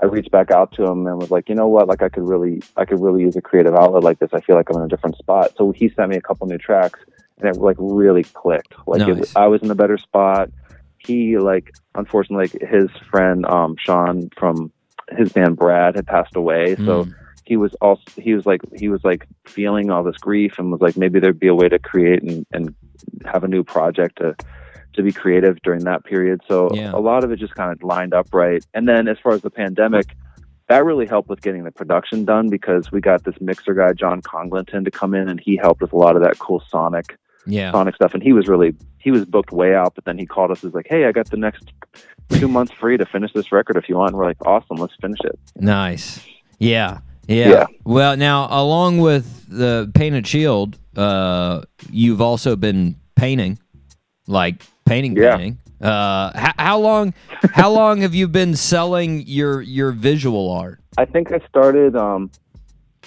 I reached back out to him and was like, you know what, like I could really, I could really use a creative outlet like this. I feel like I'm in a different spot. So he sent me a couple new tracks, and it like really clicked. Like it, I was in a better spot he like unfortunately like, his friend um Shawn from his band Brad had passed away so Mm. he was also he was like he was like feeling all this grief and was like maybe there'd be a way to create and, and have a new project to to be creative during that period so Yeah. a lot of it just kind of lined up right and then as far as the pandemic that really helped with getting the production done because we got this mixer guy John Congleton to come in and he helped with a lot of that cool sonic Yeah. Sonic stuff, and he was really he was booked way out. But then he called us, was like, "Hey, I got the next two months free to finish this record if you want." And we're like, "Awesome, let's finish it." Nice. Yeah. Yeah. Yeah. Well, now along with the painted shield, uh, you've also been painting, like painting, Yeah. painting. Uh, h- how long? How long have you been selling your your visual art? I think I started. Um,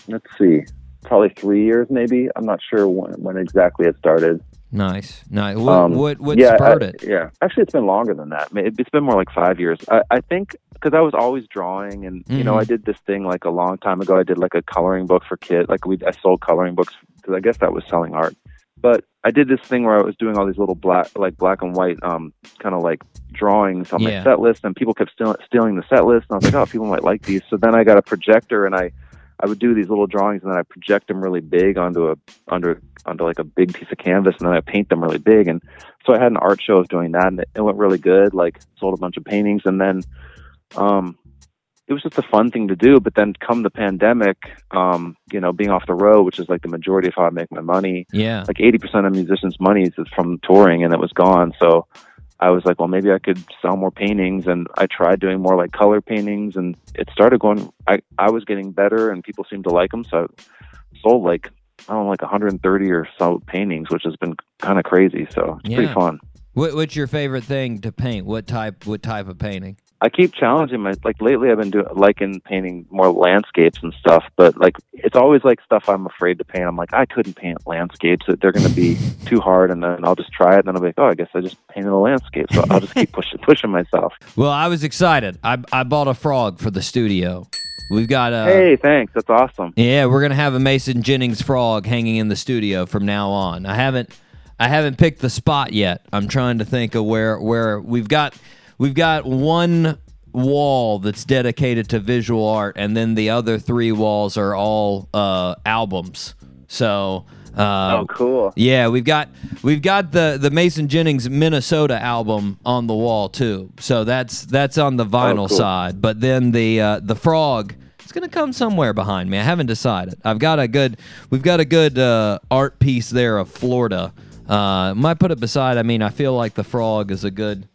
let's see, probably three years, maybe. I'm not sure when, when exactly it started. Nice, nice. What Um, what, what yeah, spurred I- it? Yeah, actually, it's been longer than that. It's been more like five years. I, I think because I was always drawing, and you know. I did this thing like a long time ago. I did like a coloring book for kids. Like we, I sold coloring books because I guess that was selling art. But I did this thing where I was doing all these little black, like black and white, um, kind of like drawings on Yeah. my set list, and people kept stealing, stealing the set list. And I was like, oh, people might like these. So then I got a projector, and I, I would do these little drawings, and then I project them really big onto a, under, onto like a big piece of canvas, and then I paint them really big. And so I had an art show of doing that, and it, it went really good. Like sold a bunch of paintings, and then, um, it was just a fun thing to do. But then come the pandemic, um, you know, being off the road, which is like the majority of how I make my money, Yeah, like 80% of musicians' money is from touring and it was gone. So I was like, well, maybe I could sell more paintings. And I tried doing more like color paintings and it started going, I, I was getting better and people seemed to like them. So I sold like, I don't know, like 130 or so paintings, which has been kind of crazy. So it's Yeah. pretty fun. what, what's your favorite thing to paint? What type? What type of painting? I keep challenging my like lately. I've been doing liking painting more landscapes and stuff, but like it's always like stuff I'm afraid to paint. I'm like I couldn't paint landscapes; that they're going to be too hard, and then I'll just try it, and then I'll be like, oh, I guess I just painted a landscape. So I'll just keep pushing pushing myself. Well, I was excited. I I bought a frog for the studio. We've got a. hey, thanks. That's awesome. Yeah, we're gonna have a Mason Jennings frog hanging in the studio from now on. I haven't, I haven't picked the spot yet. I'm trying to think of where where we've got we've got one wall that's dedicated to visual art, and then the other three walls are all uh, albums. So. Uh, Oh, cool. yeah, we've got we've got the the Mason Jennings Minnesota album on the wall too. So that's that's on the vinyl Oh, cool. side. But then the uh, the frog it's gonna come somewhere behind me. I haven't decided. I've got a good we've got a good uh, art piece there of Florida. Uh, might put it beside. I mean, I feel like the frog is a good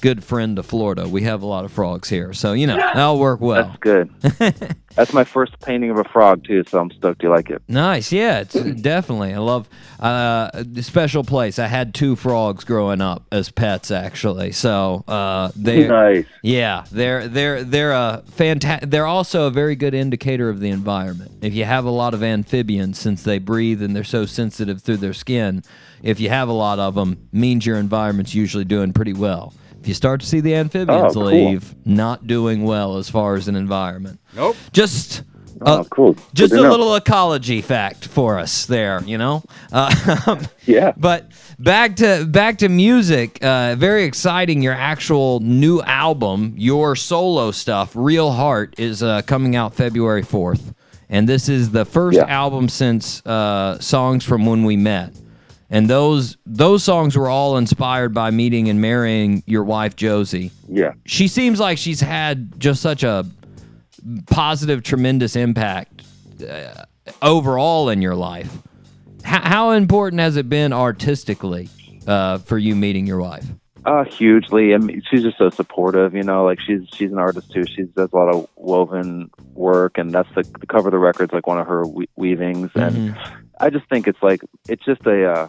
good friend to Florida. We have a lot of frogs here, so you know that'll work well. That's good. That's my first painting of a frog too, so I'm stoked you like it. Nice, yeah, it's definitely. I love uh, the special place. I had two frogs growing up as pets, actually. So uh, they, Nice. yeah, they're they're they're a fantastic. They're also a very good indicator of the environment. If you have a lot of amphibians, since they breathe and they're so sensitive through their skin, if you have a lot of them, means your environment's usually doing pretty well. If you start to see the amphibians Oh, cool. leave, not doing well as far as an environment. Nope. Just. Oh, uh, cool. Good just to a little ecology fact for us there, you know. Uh, Yeah. But back to back to music. Uh, very exciting. Your actual new album, your solo stuff, Real Heart, is uh, coming out February fourth, and this is the first Yeah. album since uh, songs from when we met. And those those songs were all inspired by meeting and marrying your wife Josie Yeah. she seems like she's had just such a positive, tremendous impact uh, overall in your life. H- how important has it been artistically uh, for you meeting your wife? Uh, hugely. I mean, she's just so supportive. You know, like she's she's an artist too. She does a lot of woven work, and that's the, the cover of the record's like one of her we- weavings. And I just think it's like it's just a uh,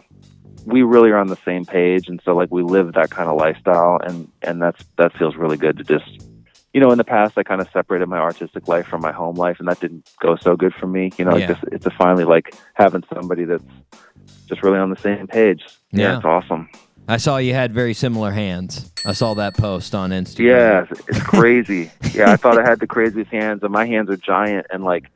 we really are on the same page, and so like we live that kind of lifestyle, and and that's that feels really good to just. You know, in the past, I kind of separated my artistic life from my home life, and that didn't go so good for me. You know, Yeah. it's just it's a finally like having somebody that's just really on the same page. Yeah. it's awesome. I saw you had very similar hands. I saw that post on Instagram. Yeah, it's crazy. yeah, I thought I had the craziest hands, and my hands are giant and like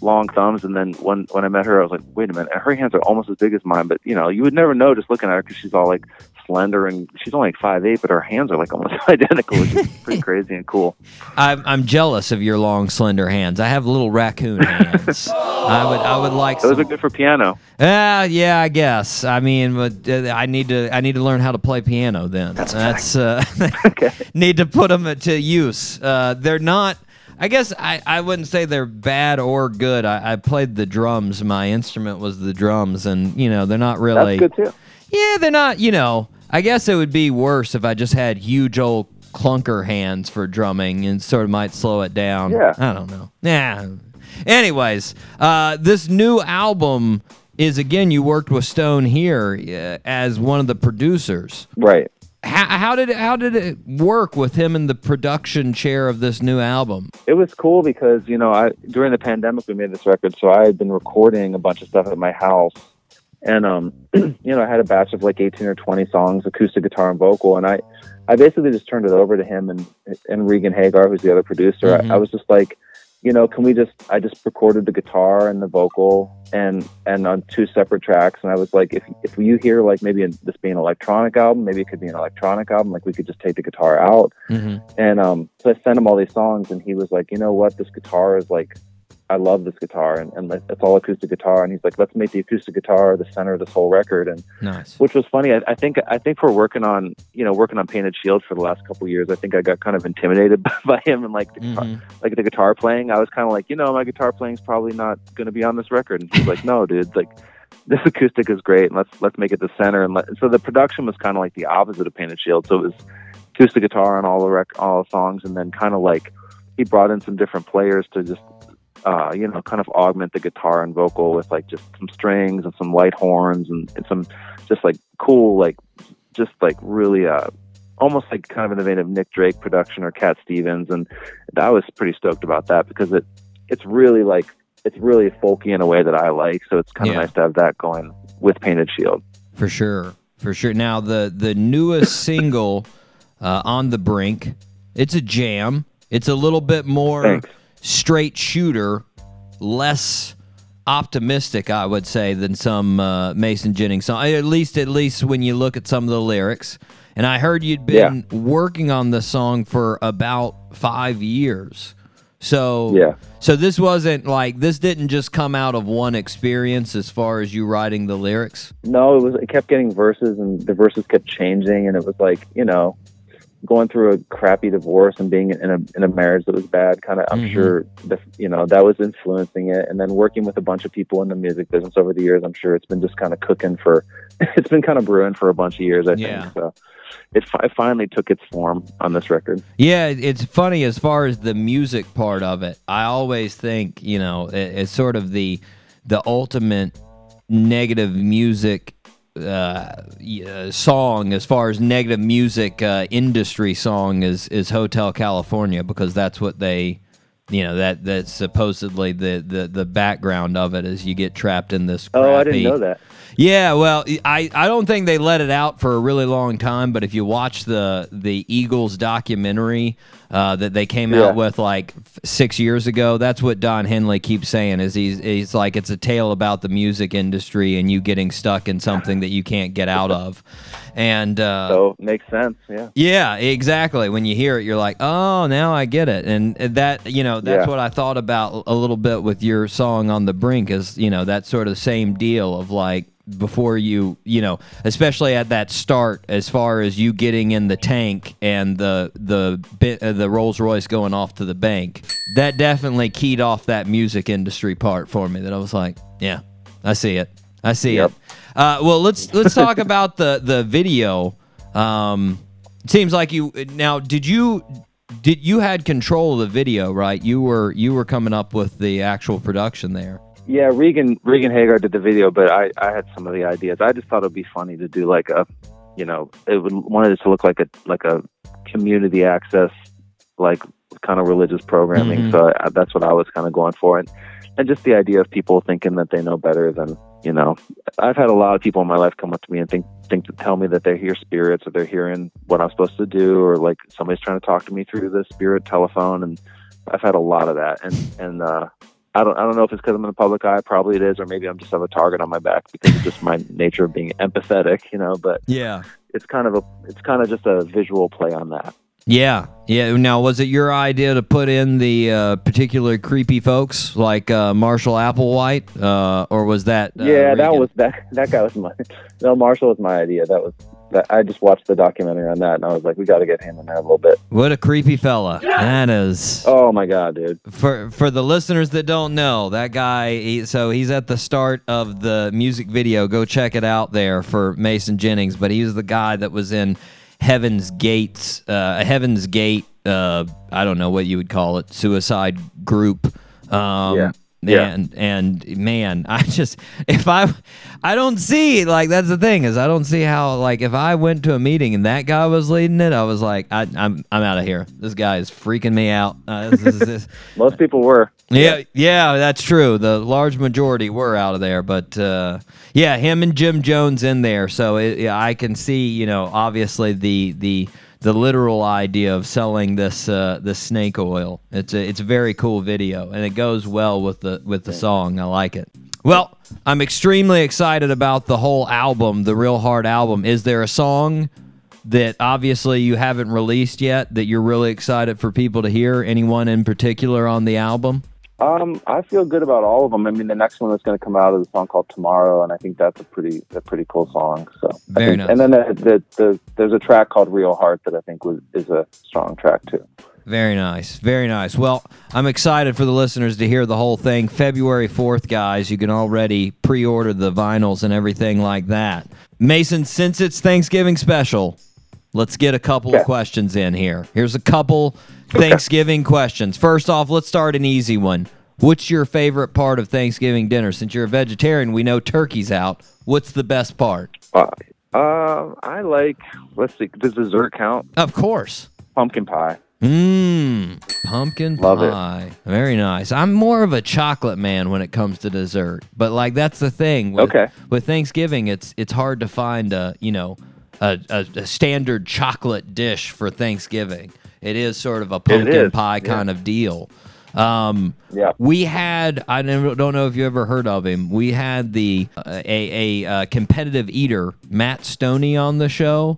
long thumbs. And then when when I met her, I was like, wait a minute, her hands are almost as big as mine. But you know, you would never know just looking at her because she's all like slender and she's only like five eight, but her hands are like almost identical, which is pretty crazy and cool. I'm, I'm jealous of your long, slender hands. I have little raccoon hands. I would I would like Those some. are good for piano. Uh, yeah, I guess. I mean, but uh, I need to I need to learn how to play piano. Then that's, uh, Okay. need to put them to use. Uh, they're not. I guess I, I wouldn't say they're bad or good. I, I played the drums. My instrument was the drums, and you know they're not really. That's good too. Yeah, they're not. You know, I guess it would be worse if I just had huge old clunker hands for drumming, and sort of might slow it down. Yeah. I don't know. Yeah. Anyways, uh, this new album is again you worked with Stone here uh, as one of the producers. Right. How, how did it, how did it work with him in the production chair of this new album? It was cool because you know, I during the pandemic we made this record, so I had been recording a bunch of stuff at my house, and um, you know, I had a batch of like eighteen or twenty songs, acoustic guitar and vocal, and I, I basically just turned it over to him and and Regan Hagar, who's the other producer. Mhm. I, I was just like, you know, can we just? I just recorded the guitar and the vocal and and on two separate tracks, and I was like, if if you hear like maybe an, this being an electronic album, maybe it could be an electronic album, like we could just take the guitar out. Mm-hmm. And um, so I sent him all these songs, and he was like, you know what, this guitar is like, I love this guitar, and, and it's all acoustic guitar. And he's like, let's make the acoustic guitar the center of this whole record. And Nice. which was funny. I, I think I think for working on you know working on Painted Shield for the last couple of years, I think I got kind of intimidated by him and like the guitar, Mhm. like the guitar playing. I was kind of like, you know, my guitar playing's probably not going to be on this record. And he's like, no, dude, like this acoustic is great, and let's let's make it the center. And let, so the production was kind of like the opposite of Painted Shield. So it was acoustic guitar on all the rec- all the songs, and then kind of like he brought in some different players to just uh, you know kind of augment the guitar and vocal with like just some strings and some light horns and, and some just like cool like just like really uh almost like kind of in the vein of Nick Drake production or Cat Stevens and I was pretty stoked about that because it it's really like it's really folky in a way that I like so it's kind of Yeah. nice to have that going with Painted Shield. For sure, for sure. Now the the newest single, uh, "On the Brink," it's a jam. It's a little bit more Thanks. Straight shooter, less optimistic, I would say, than some uh, Mason Jennings song. At least, at least when you look at some of the lyrics. And I heard you'd been working on the song for about five years. So Yeah. So this wasn't like this didn't just come out of one experience as far as you writing the lyrics. No, it was it kept getting verses and the verses kept changing and it was like, you know, going through a crappy divorce and being in a in a marriage that was bad kind of I'm Mhm. sure the, you know, that was influencing it and then working with a bunch of people in the music business over the years, I'm sure it's been just kind of cooking for it's been kind of brewing for a bunch of years, I Yeah. think. So it, it finally took its form on this record. Yeah, it's funny as far as the music part of it. I always think, you know, it, it's sort of the the ultimate negative music uh, uh, song as far as negative music uh, industry song is is Hotel California because that's what they you know that that's supposedly the the the background of it is you get trapped in this Oh, I didn't know that. yeah, well, I, I don't think they let it out for a really long time, but if you watch the the Eagles documentary uh, that they came Yeah. out with like f- six years ago, that's what Don Henley keeps saying is he's he's like it's a tale about the music industry and you getting stuck in something that you can't get out of, and uh, So makes sense, yeah. yeah, exactly. When you hear it, you're like, oh, now I get it. And that, you know, that's Yeah. what I thought about a little bit with your song on the brink is, you know, that sort of same deal of like before you, you know, especially at that start, as far as you getting in the tank and the the bit, uh, the Rolls Royce going off to the bank, that definitely keyed off that music industry part for me. That I was like, yeah, I see it, I see Yep. it. Uh, well, let's let's talk about the the video. Um, it seems like you now. Did you did you had control of the video, right? You were you were coming up with the actual production there. Yeah, Regan Regan Hagar did the video, but I I had some of the ideas. I just thought it'd be funny to do like a, you know, it would wanted it to look like a like a community access, like kind of religious programming. Mhm. So I, that's what I was kind of going for, and and just the idea of people thinking that they know better than you know. I've had a lot of people in my life come up to me and think think to tell me that they hear spirits or they're hearing what I'm supposed to do, or like somebody's trying to talk to me through the spirit telephone, and I've had a lot of that, and and uh, I don't I don't know if it's because I'm in the public eye. Probably it is, or maybe I'm just have a target on my back because of just my nature of being empathetic, you know. But Yeah. it's kind of a it's kind of just a visual play on that. Yeah, yeah. Now, was it your idea to put in the uh, particular creepy folks like uh, Marshall Applewhite, uh, or was that? Uh, yeah, that was that that guy was my no Marshall was my idea. That was that I just watched the documentary on that and I was like, we got to get him in there a little bit. What a creepy fella that is. Oh my god, dude! For for the listeners that don't know, that guy. He, so he's at the start of the music video. Go check it out there for Mason Jennings. But he was the guy that was in Heaven's Gates, uh, Heaven's Gate. Uh, I don't know what you would call it, suicide group. Um, Yeah. Yeah. And and man, I just if I I don't see like that's the thing is I don't see how like if I went to a meeting and that guy was leading it, I was like I, I'm I'm out of here. This guy is freaking me out. Uh, this is- this- Most people were. yeah, yeah, that's true. The large majority were out of there, but uh, yeah, him and Jim Jones in there. So it, yeah, I can see, you know, obviously the the the literal idea of selling this uh, this snake oil. It's a it's a very cool video, and it goes well with the with the song. I like it. Well, I'm extremely excited about the whole album, the Real Heart album. Is there a song? that obviously you haven't released yet that you're really excited for people to hear? Anyone in particular on the album? Um, I feel good about all of them. I mean, the next one that's going to come out is a song called Tomorrow, and I think that's a pretty a pretty cool song. So Very think- nice. And then the, the, the, there's a track called Real Heart that I think was is a strong track too. Very nice. Very nice. Well, I'm excited for the listeners to hear the whole thing. February 4th, guys. You can already pre order the vinyls and everything like that. Mason, since it's Thanksgiving special, let's get a couple of questions in here. Here's a couple Thanksgiving questions. First off, let's start an easy one. What's your favorite part of Thanksgiving dinner? Since you're a vegetarian, we know turkey's out. What's the best part? Uh, uh, I like let's see, does dessert count? Of course. Pumpkin pie. Mmm, pumpkin Love it. pie. Very nice. I'm more of a chocolate man when it comes to dessert, but like that's the thing. With, Okay. With Thanksgiving, it's it's hard to find a you know a, a, a standard chocolate dish for Thanksgiving. It is sort of a pumpkin pie yeah. kind of deal. Um, Yeah. we had I don't know if you ever heard of him. We had the uh, a a uh, competitive eater Matt Stonie on the show.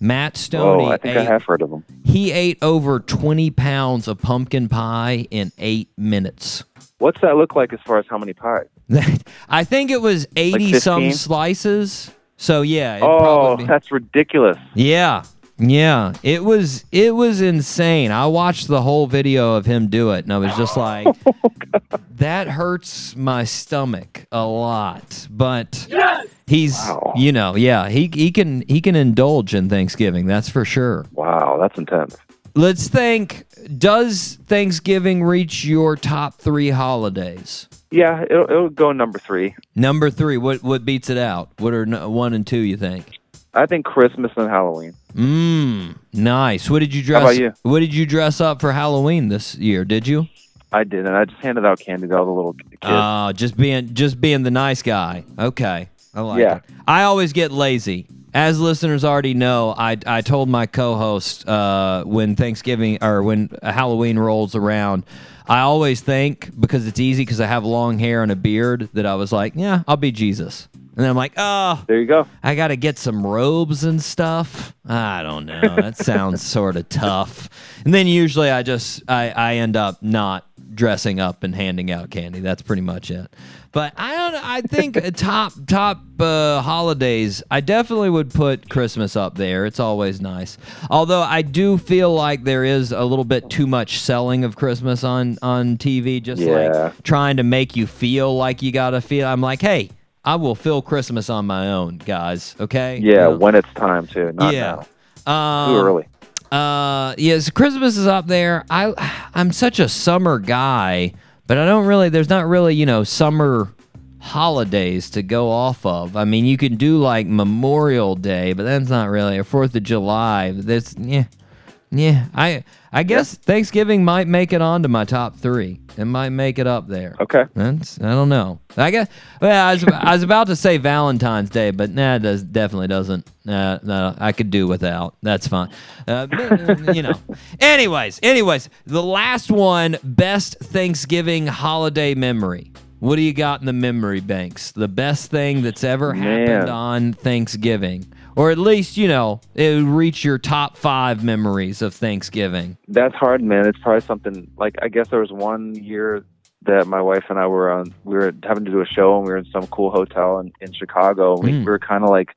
Matt Stonie Oh, I think I have heard of them. he ate over 20 pounds of pumpkin pie in eight minutes. What's that look like as far as how many pies? I think it was 80 some slices. So yeah, Oh, that's ridiculous. yeah, yeah. It was it was insane. I watched the whole video of him do it, and I was just like, oh, that hurts my stomach a lot. But he's Wow. you know yeah he he can he can indulge in Thanksgiving. That's for sure. Wow, that's intense. Let's think. Does Thanksgiving reach your top three holidays? Yeah, it'll, it'll go number three. Number three. What what beats it out? What are one and two? You think? I think Christmas and Halloween. Mmm. Nice. What did you dress? How about you? What did you dress up for Halloween this year? Did you? I did, and I just handed out candy to all the little kids. Uh, just being just being the nice guy. Okay, I like Yeah. it. I always get lazy. As listeners already know, I I told my co-host uh, when Thanksgiving or when Halloween rolls around, I always think because it's easy because I have long hair and a beard that I was like, yeah, I'll be Jesus. And then I'm like, oh, there you go. I got to get some robes and stuff. I don't know. That sounds sort of tough. And then usually I just I, I end up not dressing up and handing out candy. That's pretty much it. But I don't. I think top top uh, holidays. I definitely would put Christmas up there. It's always nice. Although I do feel like there is a little bit too much selling of Christmas on on TV. Just Yeah. like trying to make you feel like you gotta feel. I'm like, hey. I will fill Christmas on my own, guys. Okay. Yeah, when it's time to, not yeah. now. Um, Too early. Uh, yes, Christmas is up there. I I'm such a summer guy, but I don't really. There's not really you know summer holidays to go off of. I mean, you can do like Memorial Day, but that's not really a Fourth of July. That's yeah, yeah. I I guess Thanksgiving might make it onto my top three. It might make it up there. Okay. That's I don't know. I guess. Well, I was, I was about to say Valentine's Day, but nah, it does definitely doesn't. Uh, no, I could do without. That's fine. Uh, you know. Anyways, anyways, the last one, best Thanksgiving holiday memory. What do you got in the memory banks? The best thing that's ever happened on Thanksgiving, or at least you know it would reach your top five memories of Thanksgiving. That's hard, man. It's probably something like I guess there was one year that my wife and I were on. We were having to do a show, and we were in some cool hotel in, in Chicago. And we, Mm. we were kind of like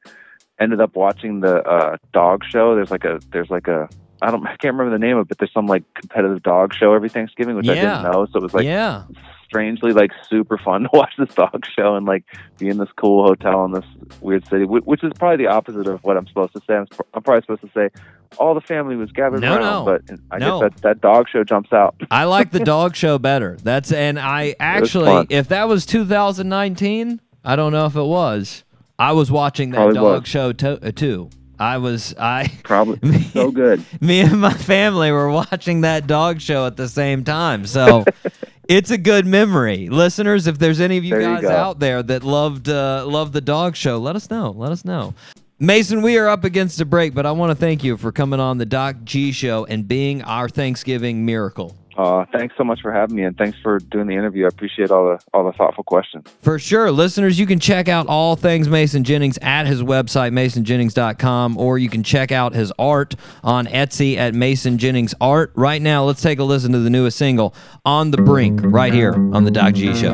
ended up watching the uh, dog show. There's like a there's like a I don't I can't remember the name of it, but there's some like competitive dog show every Thanksgiving, which I didn't know. So it was like yeah. Strangely like super fun to watch this dog show and like be in this cool hotel in this weird city, which is probably the opposite of what I'm supposed to say. I'm, I'm probably supposed to say all the family was gathered No, around, no. but I No. guess that that dog show jumps out. I like the dog show better. That's and I actually, if that was 2019, I don't know if it was. I was watching that Probably dog was. show to, uh, too. I was I Probably so good. me and my family were watching that dog show at the same time. So it's a good memory. Listeners, if there's any of you There guys go. out there that loved uh, loved the dog show, let us know. Let us know. Mason, we are up against a break, but I want to thank you for coming on the Doc G show and being our Thanksgiving miracle. Uh, thanks so much for having me, and thanks for doing the interview. I appreciate all the all the thoughtful questions. For sure. Listeners, you can check out all things Mason Jennings at his website, masonjennings.com, or you can check out his art on Etsy at Mason Jennings Art. Right now, let's take a listen to the newest single, On the Brink, right here on The Doc G Show.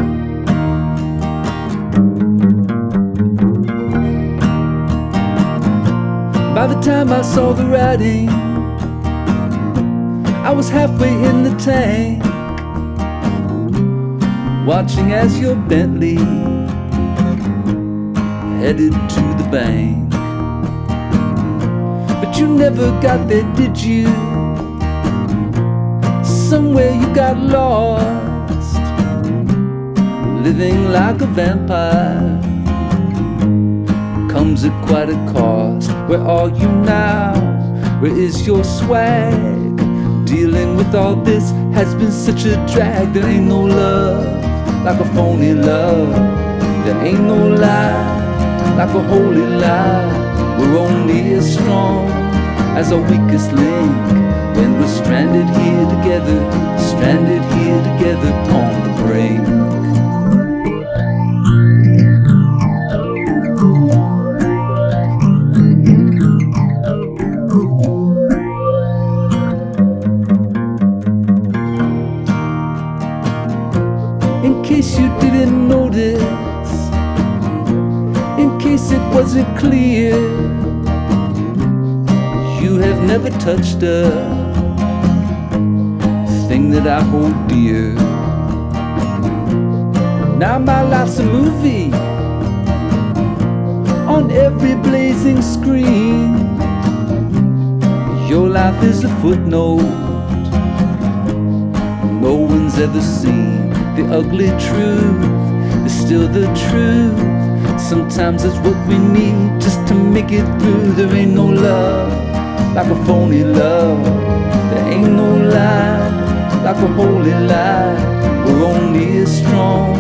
By the time I saw the writing, I was halfway in the tank. Watching as your Bentley headed to the bank. But you never got there, did you? Somewhere you got lost, living like a vampire comes at quite a cost. Where are you now? Where is your swag? Dealing with all this has been such a drag. There ain't no love like a phony love. There ain't no lie like a holy lie. We're only as strong as our weakest link when we're stranded here together, stranded here together on the brink. In case it wasn't clear, you have never touched a thing that I hold dear. Now my life's a movie on every blazing screen. Your life is a footnote no one's ever seen. The ugly truth still the truth. Sometimes it's what we need just to make it through. There ain't no love like a phony love. There ain't no lie like a holy lie. We're only as strong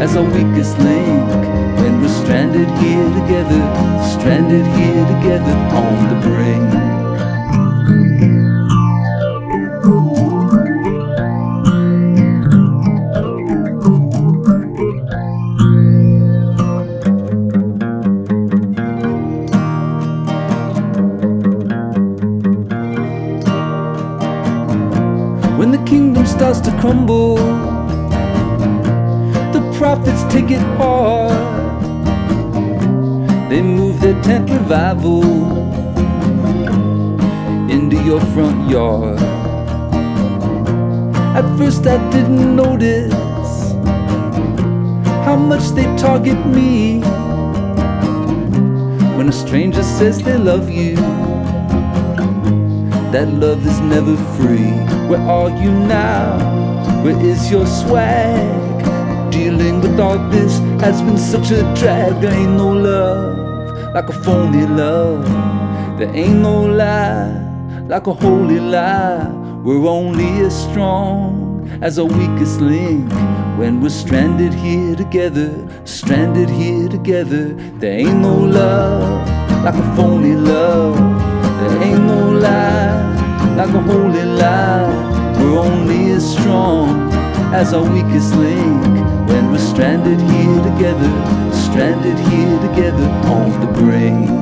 as our weakest link. When we're stranded here together, stranded here together on the brink. Hard. They move their tent revival into your front yard. At first, I didn't notice how much they target me. When a stranger says they love you, that love is never free. Where are you now? Where is your swag? Dealing with all this has been such a drag. There ain't no love like a phony love. There ain't no lie like a holy lie. We're only as strong as our weakest link. When we're stranded here together, stranded here together. There ain't no love like a phony love. There ain't no lie like a holy lie. We're only as strong as our weakest link. We're stranded here together, stranded here together on the brink.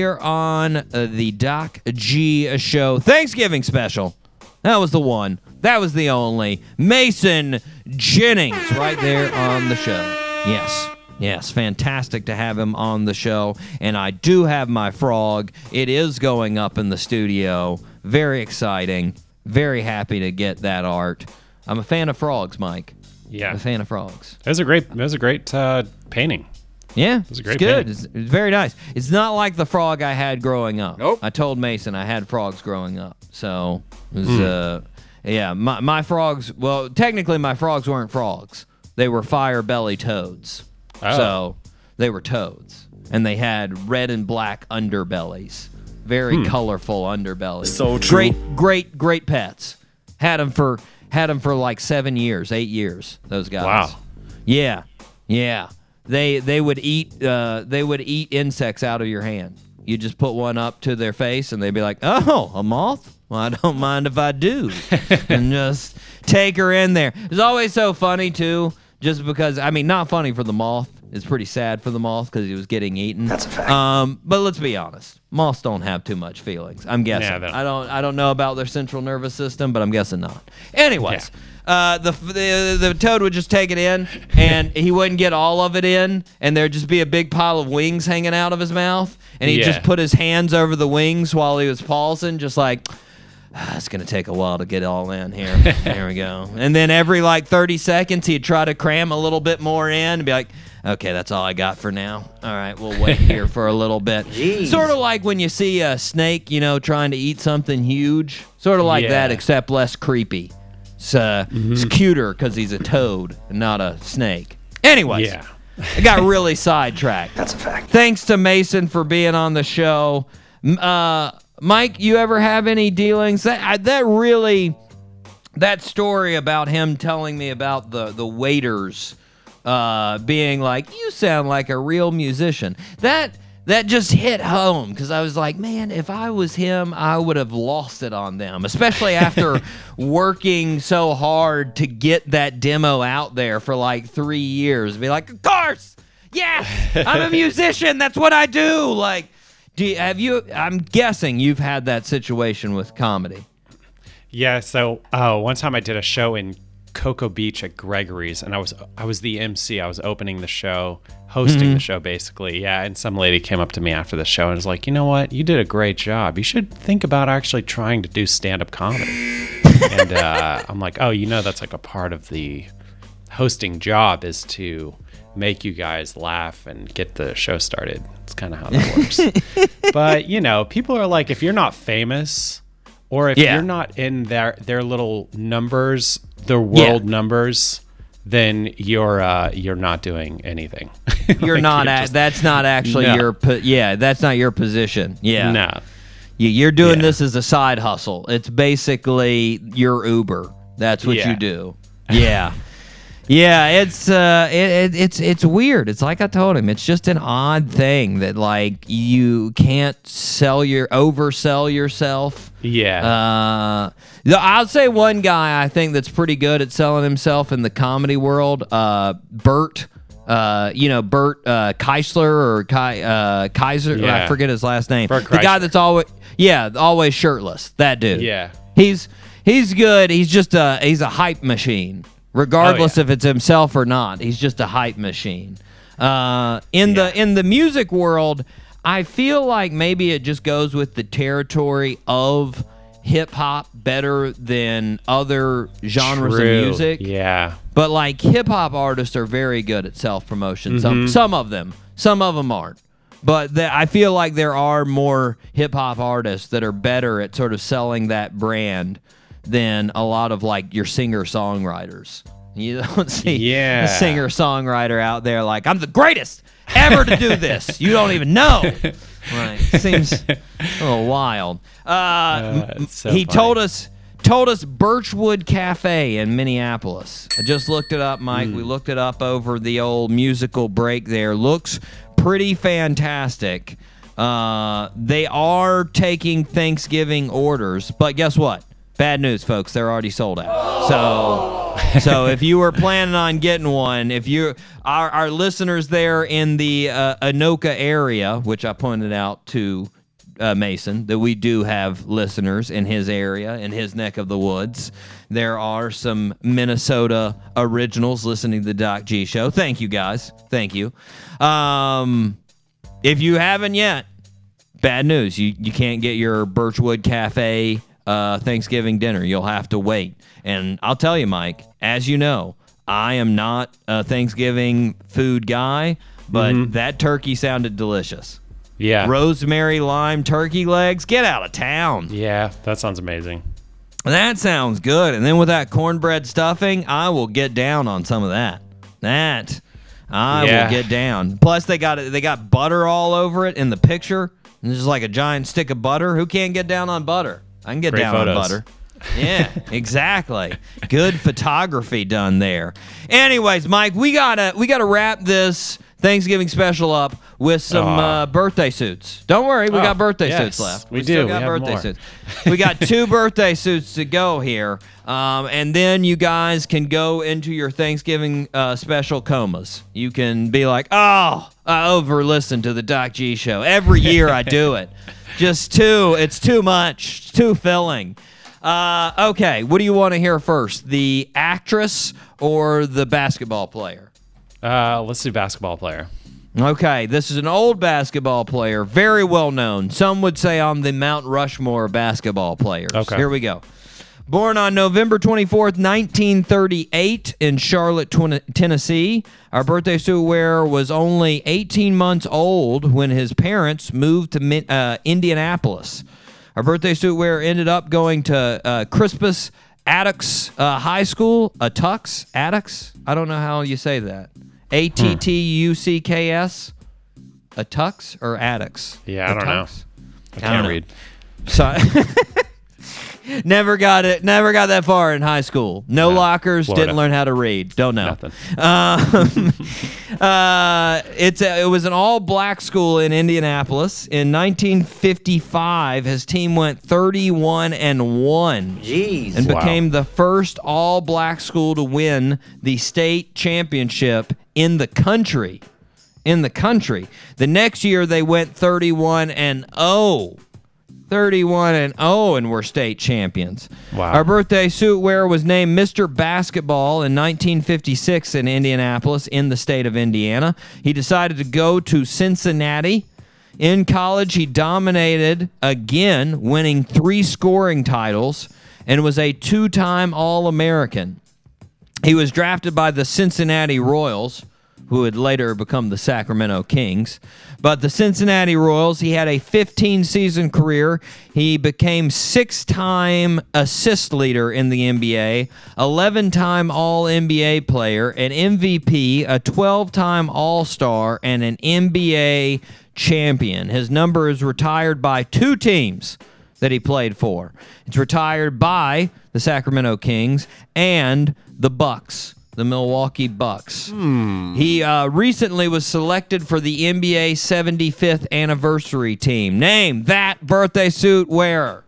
Here on uh, the Doc G show Thanksgiving special. That was the one. That was the only. Mason Jennings right there on the show. Yes. Yes, fantastic to have him on the show. And I do have my frog. It is going up in the studio. Very exciting. Very happy to get that art. I'm a fan of frogs, Mike. Yeah. I'm a fan of frogs. That was a great. It was a great uh, painting. Yeah, was a great it's good. It's, it's very nice. It's not like the frog I had growing up. Nope. I told Mason I had frogs growing up, so it was, Hmm. uh, yeah, my my frogs. Well, technically, my frogs weren't frogs. They were fire belly toads. Oh. So they were toads, and they had red and black underbellies. Very Hmm. colorful underbellies. So true. Great, great, great pets. Had them for had them for like seven years, eight years. Those guys. Wow. Yeah, yeah. They they would eat uh, they would eat insects out of your hand. You just put one up to their face, and they'd be like, "Oh, a moth? Well, I don't mind if I do," and just take her in there. It's always so funny too, just because I mean, not funny for the moth. It's pretty sad for the moth because he was getting eaten. That's a fact. Um, but let's be honest, moths don't have too much feelings. I'm guessing. Yeah, they don't. I don't. I don't know about their central nervous system, but I'm guessing not. Anyways, uh, the, the the toad would just take it in, and he wouldn't get all of it in, and there'd just be a big pile of wings hanging out of his mouth, and he'd Yeah. just put his hands over the wings while he was pausing, just like. "Ah, It's gonna take a while to get all in here. There we go. And then every like 30 seconds, he'd try to cram a little bit more in and be like, "Okay, that's all I got for now. All right, we'll wait here for a little bit." Sort of like when you see a snake, you know, trying to eat something huge. Sort of like Yeah. that, except less creepy. It's, uh, it's cuter because he's a toad and not a snake. Anyways, Yeah. I got really sidetracked. That's a fact. Thanks to Mason for being on the show. Uh, Mike, you ever have any dealings? That I- that really, that story about him telling me about the the waiters uh, being like, "You sound like a real musician." That that just hit home because I was like, man, if I was him, I would have lost it on them, especially after working so hard to get that demo out there for like three years. Be like, of course, yes, I'm a musician. That's what I do. Like, do you, have you? I'm guessing you've had that situation with comedy. Yeah. So uh, one time I did a show in Cocoa Beach at Gregory's, and I was I was the MC. I was opening the show, hosting the show, basically. Yeah. And some lady came up to me after the show and was like, "You know what? You did a great job. You should think about actually trying to do stand up comedy." and uh, I'm like, "Oh, you know, that's like a part of the hosting job is to make you guys laugh and get the show started. It's kind of how that works. but you know, people are like, if you're not famous, or if Yeah. you're not in their their little numbers, their world numbers, then you're uh, you're not doing anything. You're Like, not at. just- That's not actually No. your. Po- yeah, that's not your position. Yeah. no. You- You're doing Yeah. this as a side hustle. It's basically your Uber. That's what Yeah. you do. Yeah. Yeah, it's uh, it, it, it's it's weird. It's like I told him. It's just an odd thing that like you can't sell your oversell yourself. Yeah. Uh, I'll say one guy I think that's pretty good at selling himself in the comedy world. Uh, Bert. Uh, you know Bert uh, Keisler or Kai, uh, Kaiser. I forget his last name. Bert the guy that's always yeah, always shirtless. That dude. Yeah. He's he's good. He's just a he's a hype machine, regardless Oh, yeah. if it's himself or not. He's just a hype machine. Uh, in the in the music world, I feel like maybe it just goes with the territory of hip hop better than other genres True. of music. Yeah. But like hip hop artists are very good at self promotion. Mm-hmm. Some some of them, some of them aren't. But the, I feel like there are more hip hop artists that are better at sort of selling that brand than a lot of like your singer songwriters. You don't see Yeah. a singer songwriter out there like I'm the greatest ever to do this. you don't even know. Right? Seems a little wild. Uh, it's so he funny. told us told us Birchwood Cafe in Minneapolis. I just looked it up, Mike. Hmm. We looked it up over the old musical break there. Looks pretty fantastic. Uh, they are taking Thanksgiving orders, but guess what? Bad news, folks. They're already sold out. So so if you were planning on getting one, if you our our listeners there in the uh, Anoka area, which I pointed out to uh, Mason that we do have listeners in his area, in his neck of the woods. There are some Minnesota originals listening to the Doc G show. Thank you guys. Thank you. Um, if you haven't yet, bad news. You you can't get your Birchwood Cafe uh, Thanksgiving dinner. You'll have to wait. And I'll tell you, Mike, as you know, I am not a Thanksgiving food guy, but that turkey sounded delicious. Yeah. Rosemary lime turkey legs. Get out of town. Yeah, that sounds amazing. That sounds good. And then with that cornbread stuffing, I will get down on some of that. That I Yeah. will get down. Plus they got it they got butter all over it in the picture. And just like a giant stick of butter. Who can't get down on butter? I can get Great down photos. on butter. Yeah, exactly. Good photography done there. Anyways, Mike, we gotta we gotta wrap this Thanksgiving special up with some uh, birthday suits. Don't worry, we Oh, got birthday yes, suits left. we still do. got We have birthday more. suits. We got two birthday suits to go here, um, and then you guys can go into your Thanksgiving uh, special comas. You can be like, "Oh, I over listened to the Doc G show every year. I do it. Just too. It's too much. It's too filling." Uh, okay, what do you want to hear first? The actress or the basketball player? Uh, let's do basketball player. Okay, this is an old basketball player, very well known. Some would say on the Mount Rushmore basketball players. Okay. Here we go. Born on November 24th, 1938, in Charlotte, Tennessee. Our birthday suit wearer was only 18 months old when his parents moved to uh, Indianapolis. Our birthday suit wearer ended up going to uh, Crispus Attucks uh, High School, a Attucks, Attucks. I don't know how you say that. A T T U C K S, Attucks or Attucks? Yeah, I don't know. I can't read. So never got it. Never got that far in high school. No, lockers. Florida. Didn't learn how to read. Don't know. Nothing. Um, uh, it's a, it was an all black school in Indianapolis in 1955. His team went 31 and one. Jeez. And Wow. became the first all black school to win the state championship in the country. In the country. The next year they went 31 and 0. 31 and 0 and were state champions. Wow. Our birthday suit wearer was named Mr. Basketball in 1956 in Indianapolis in the state of Indiana. He decided to go to Cincinnati. In college, he dominated again, winning three scoring titles, and was a two time All American. He was drafted by the Cincinnati Royals, who would later become the Sacramento Kings. But the Cincinnati Royals, he had a 15 season career. He became six time assist leader in the NBA, 11 time All NBA player, an MVP, a 12 time All Star, and an NBA champion. His number is retired by two teams that he played for. It's retired by the Sacramento Kings and the Bucks, the Milwaukee Bucks. He uh, recently was selected for the NBA 75th anniversary team. Name that birthday suit wearer.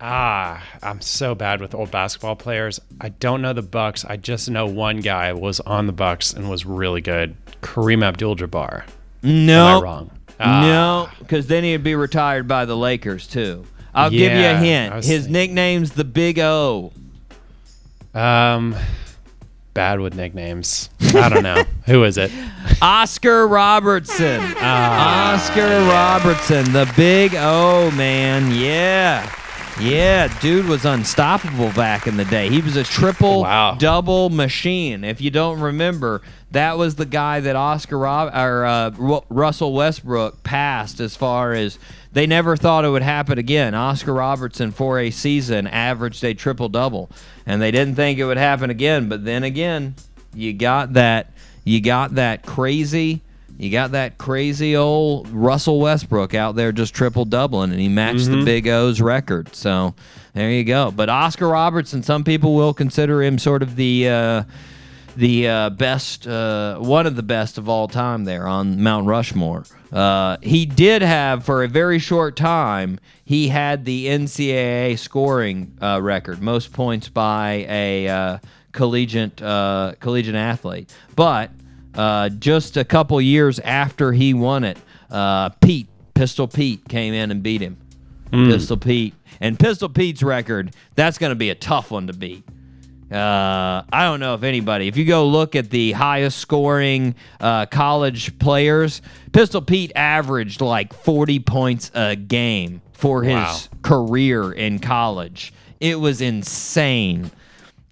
Ah, I'm so bad with old basketball players. I don't know the Bucks. I just know one guy was on the Bucks and was really good. Kareem Abdul-Jabbar. No, Am I wrong? Ah. No, because then he'd be retired by the Lakers too. I'll give you a hint. His thinking- nickname's the Big O. Um, bad with nicknames. I don't know. Who is it? Oscar Robertson. Ah. Oscar Robertson, the big O man. Yeah. Yeah, dude was unstoppable back in the day. He was a triple Wow. double machine. If you don't remember, that was the guy that Oscar Rob or uh, Russell Westbrook passed as far as they never thought it would happen again. Oscar Robertson for a season averaged a triple double, and they didn't think it would happen again. But then again, you got that you got that crazy you got that crazy old Russell Westbrook out there just triple doubling and he matched the Big O's record. So there you go. But Oscar Robertson, some people will consider him sort of the uh, the uh, best, uh, one of the best of all time there on Mount Rushmore. Uh, he did have, for a very short time, he had the NCAA scoring uh, record, most points by a uh, collegiate uh, collegiate athlete. But uh, just a couple years after he won it, uh, Pete Pistol Pete came in and beat him. Pistol Pete and Pistol Pete's record that's going to be a tough one to beat. Uh, I don't know if anybody. If you go look at the highest scoring uh, college players, Pistol Pete averaged like 40 points a game for his Wow. career in college. It was insane.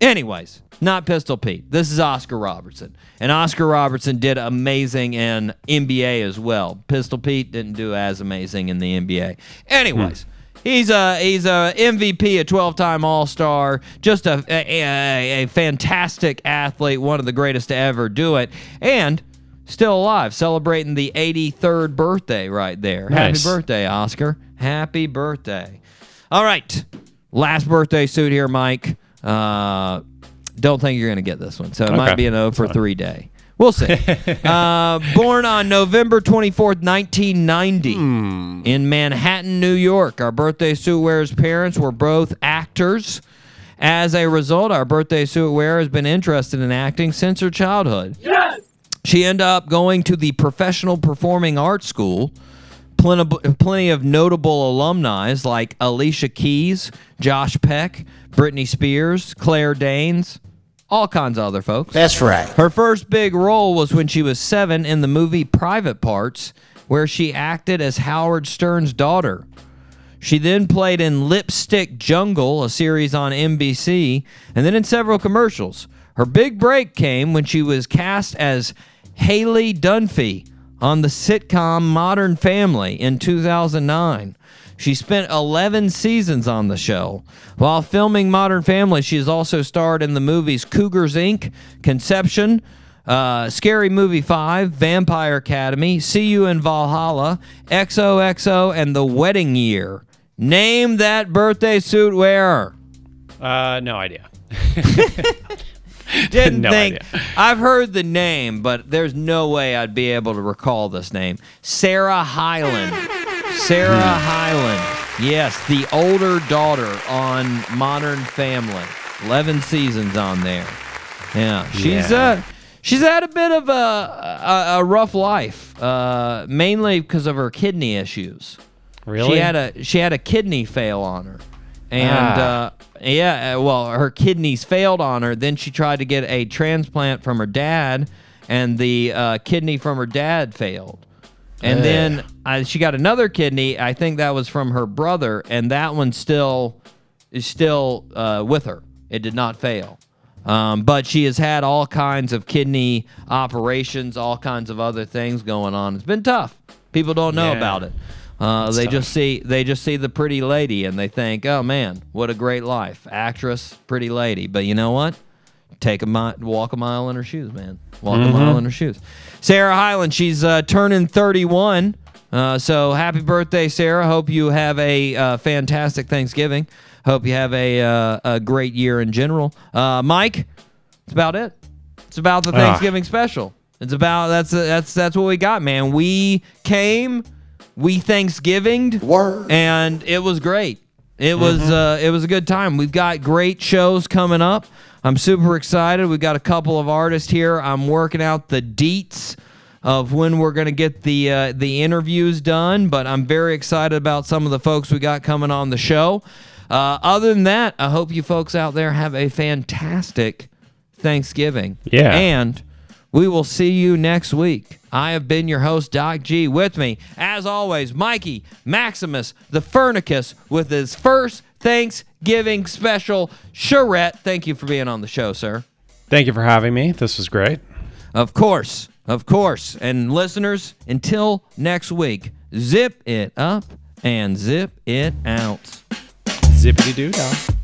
Anyways, not Pistol Pete. This is Oscar Robertson. And Oscar Robertson did amazing in NBA as well. Pistol Pete didn't do as amazing in the NBA. Anyways, he's a he's a MVP, a 12-time All-Star, just a, a, a, fantastic athlete, one of the greatest to ever do it. And still alive, celebrating the 83rd birthday right there. Nice. Happy birthday, Oscar. Happy birthday. All right. Last birthday suit here, Mike. Uh, don't think you're going to get this one. So it might be an 0 for 3 day. We'll see. uh, born on November 24th, 1990, in Manhattan, New York. Our birthday suit wearer's parents were both actors. As a result, our birthday suit wearer has been interested in acting since her childhood. Yes! She ended up going to the Professional Performing Arts School. Plenty, plenty of notable alumni like Alicia Keys, Josh Peck, Britney Spears, Claire Danes, all kinds of other folks. That's right. Her first big role was when she was seven in the movie Private Parts, where she acted as Howard Stern's daughter. She then played in Lipstick Jungle, a series on NBC, and then in several commercials. Her big break came when she was cast as Haley Dunphy on the sitcom Modern Family in 2009. She spent 11 seasons on the show. While filming Modern Family, she has also starred in the movies Cougars Inc., Conception, uh, Scary Movie 5, Vampire Academy, See You in Valhalla, XOXO, and The Wedding Year. Name that birthday suit wearer. Uh, no idea. Didn't No think. idea. I've heard the name, but there's no way I'd be able to recall this name. Sarah Hyland. Sarah Hmm. Hyland. Yes, the older daughter on Modern Family. 11 seasons on there. Yeah, she's Yeah. uh she's had a bit of a a, a rough life, uh, mainly because of her kidney issues. Really? She had a she had a kidney fail on her, and Ah. uh, yeah, uh, well, her kidneys failed on her. Then she tried to get a transplant from her dad, and the uh, kidney from her dad failed. And then uh, she got another kidney. I think that was from her brother, and that one still is still uh, with her. It did not fail. Um, but she has had all kinds of kidney operations, all kinds of other things going on. It's been tough. People don't know Yeah. about it. Uh, they just see they just see the pretty lady and they think, oh man, what a great life, actress, pretty lady. But you know what? Take a mi- walk a mile in her shoes, man. Walk a mile in her shoes. Sarah Hyland, she's uh, turning 31. Uh, so happy birthday, Sarah. Hope you have a uh, fantastic Thanksgiving. Hope you have a, uh, a great year in general. Uh, Mike, that's about it. It's about the Ah. Thanksgiving special. It's about that's that's that's what we got, man. We came, we Thanksgivinged, Word. and it was great. It was uh, it was a good time. We've got great shows coming up. I'm super excited. We've got a couple of artists here. I'm working out the deets of when we're going to get the uh, the interviews done, but I'm very excited about some of the folks we got coming on the show. Uh, other than that, I hope you folks out there have a fantastic Thanksgiving. Yeah. And we will see you next week. I have been your host, Doc G. With me, as always, Mikey Maximus, the Furnicus, with his first Thanksgiving special. Charette, thank you for being on the show, sir. Thank you for having me. This was great. Of course, of course. And listeners, until next week, zip it up and zip it out. Zippity doo dah.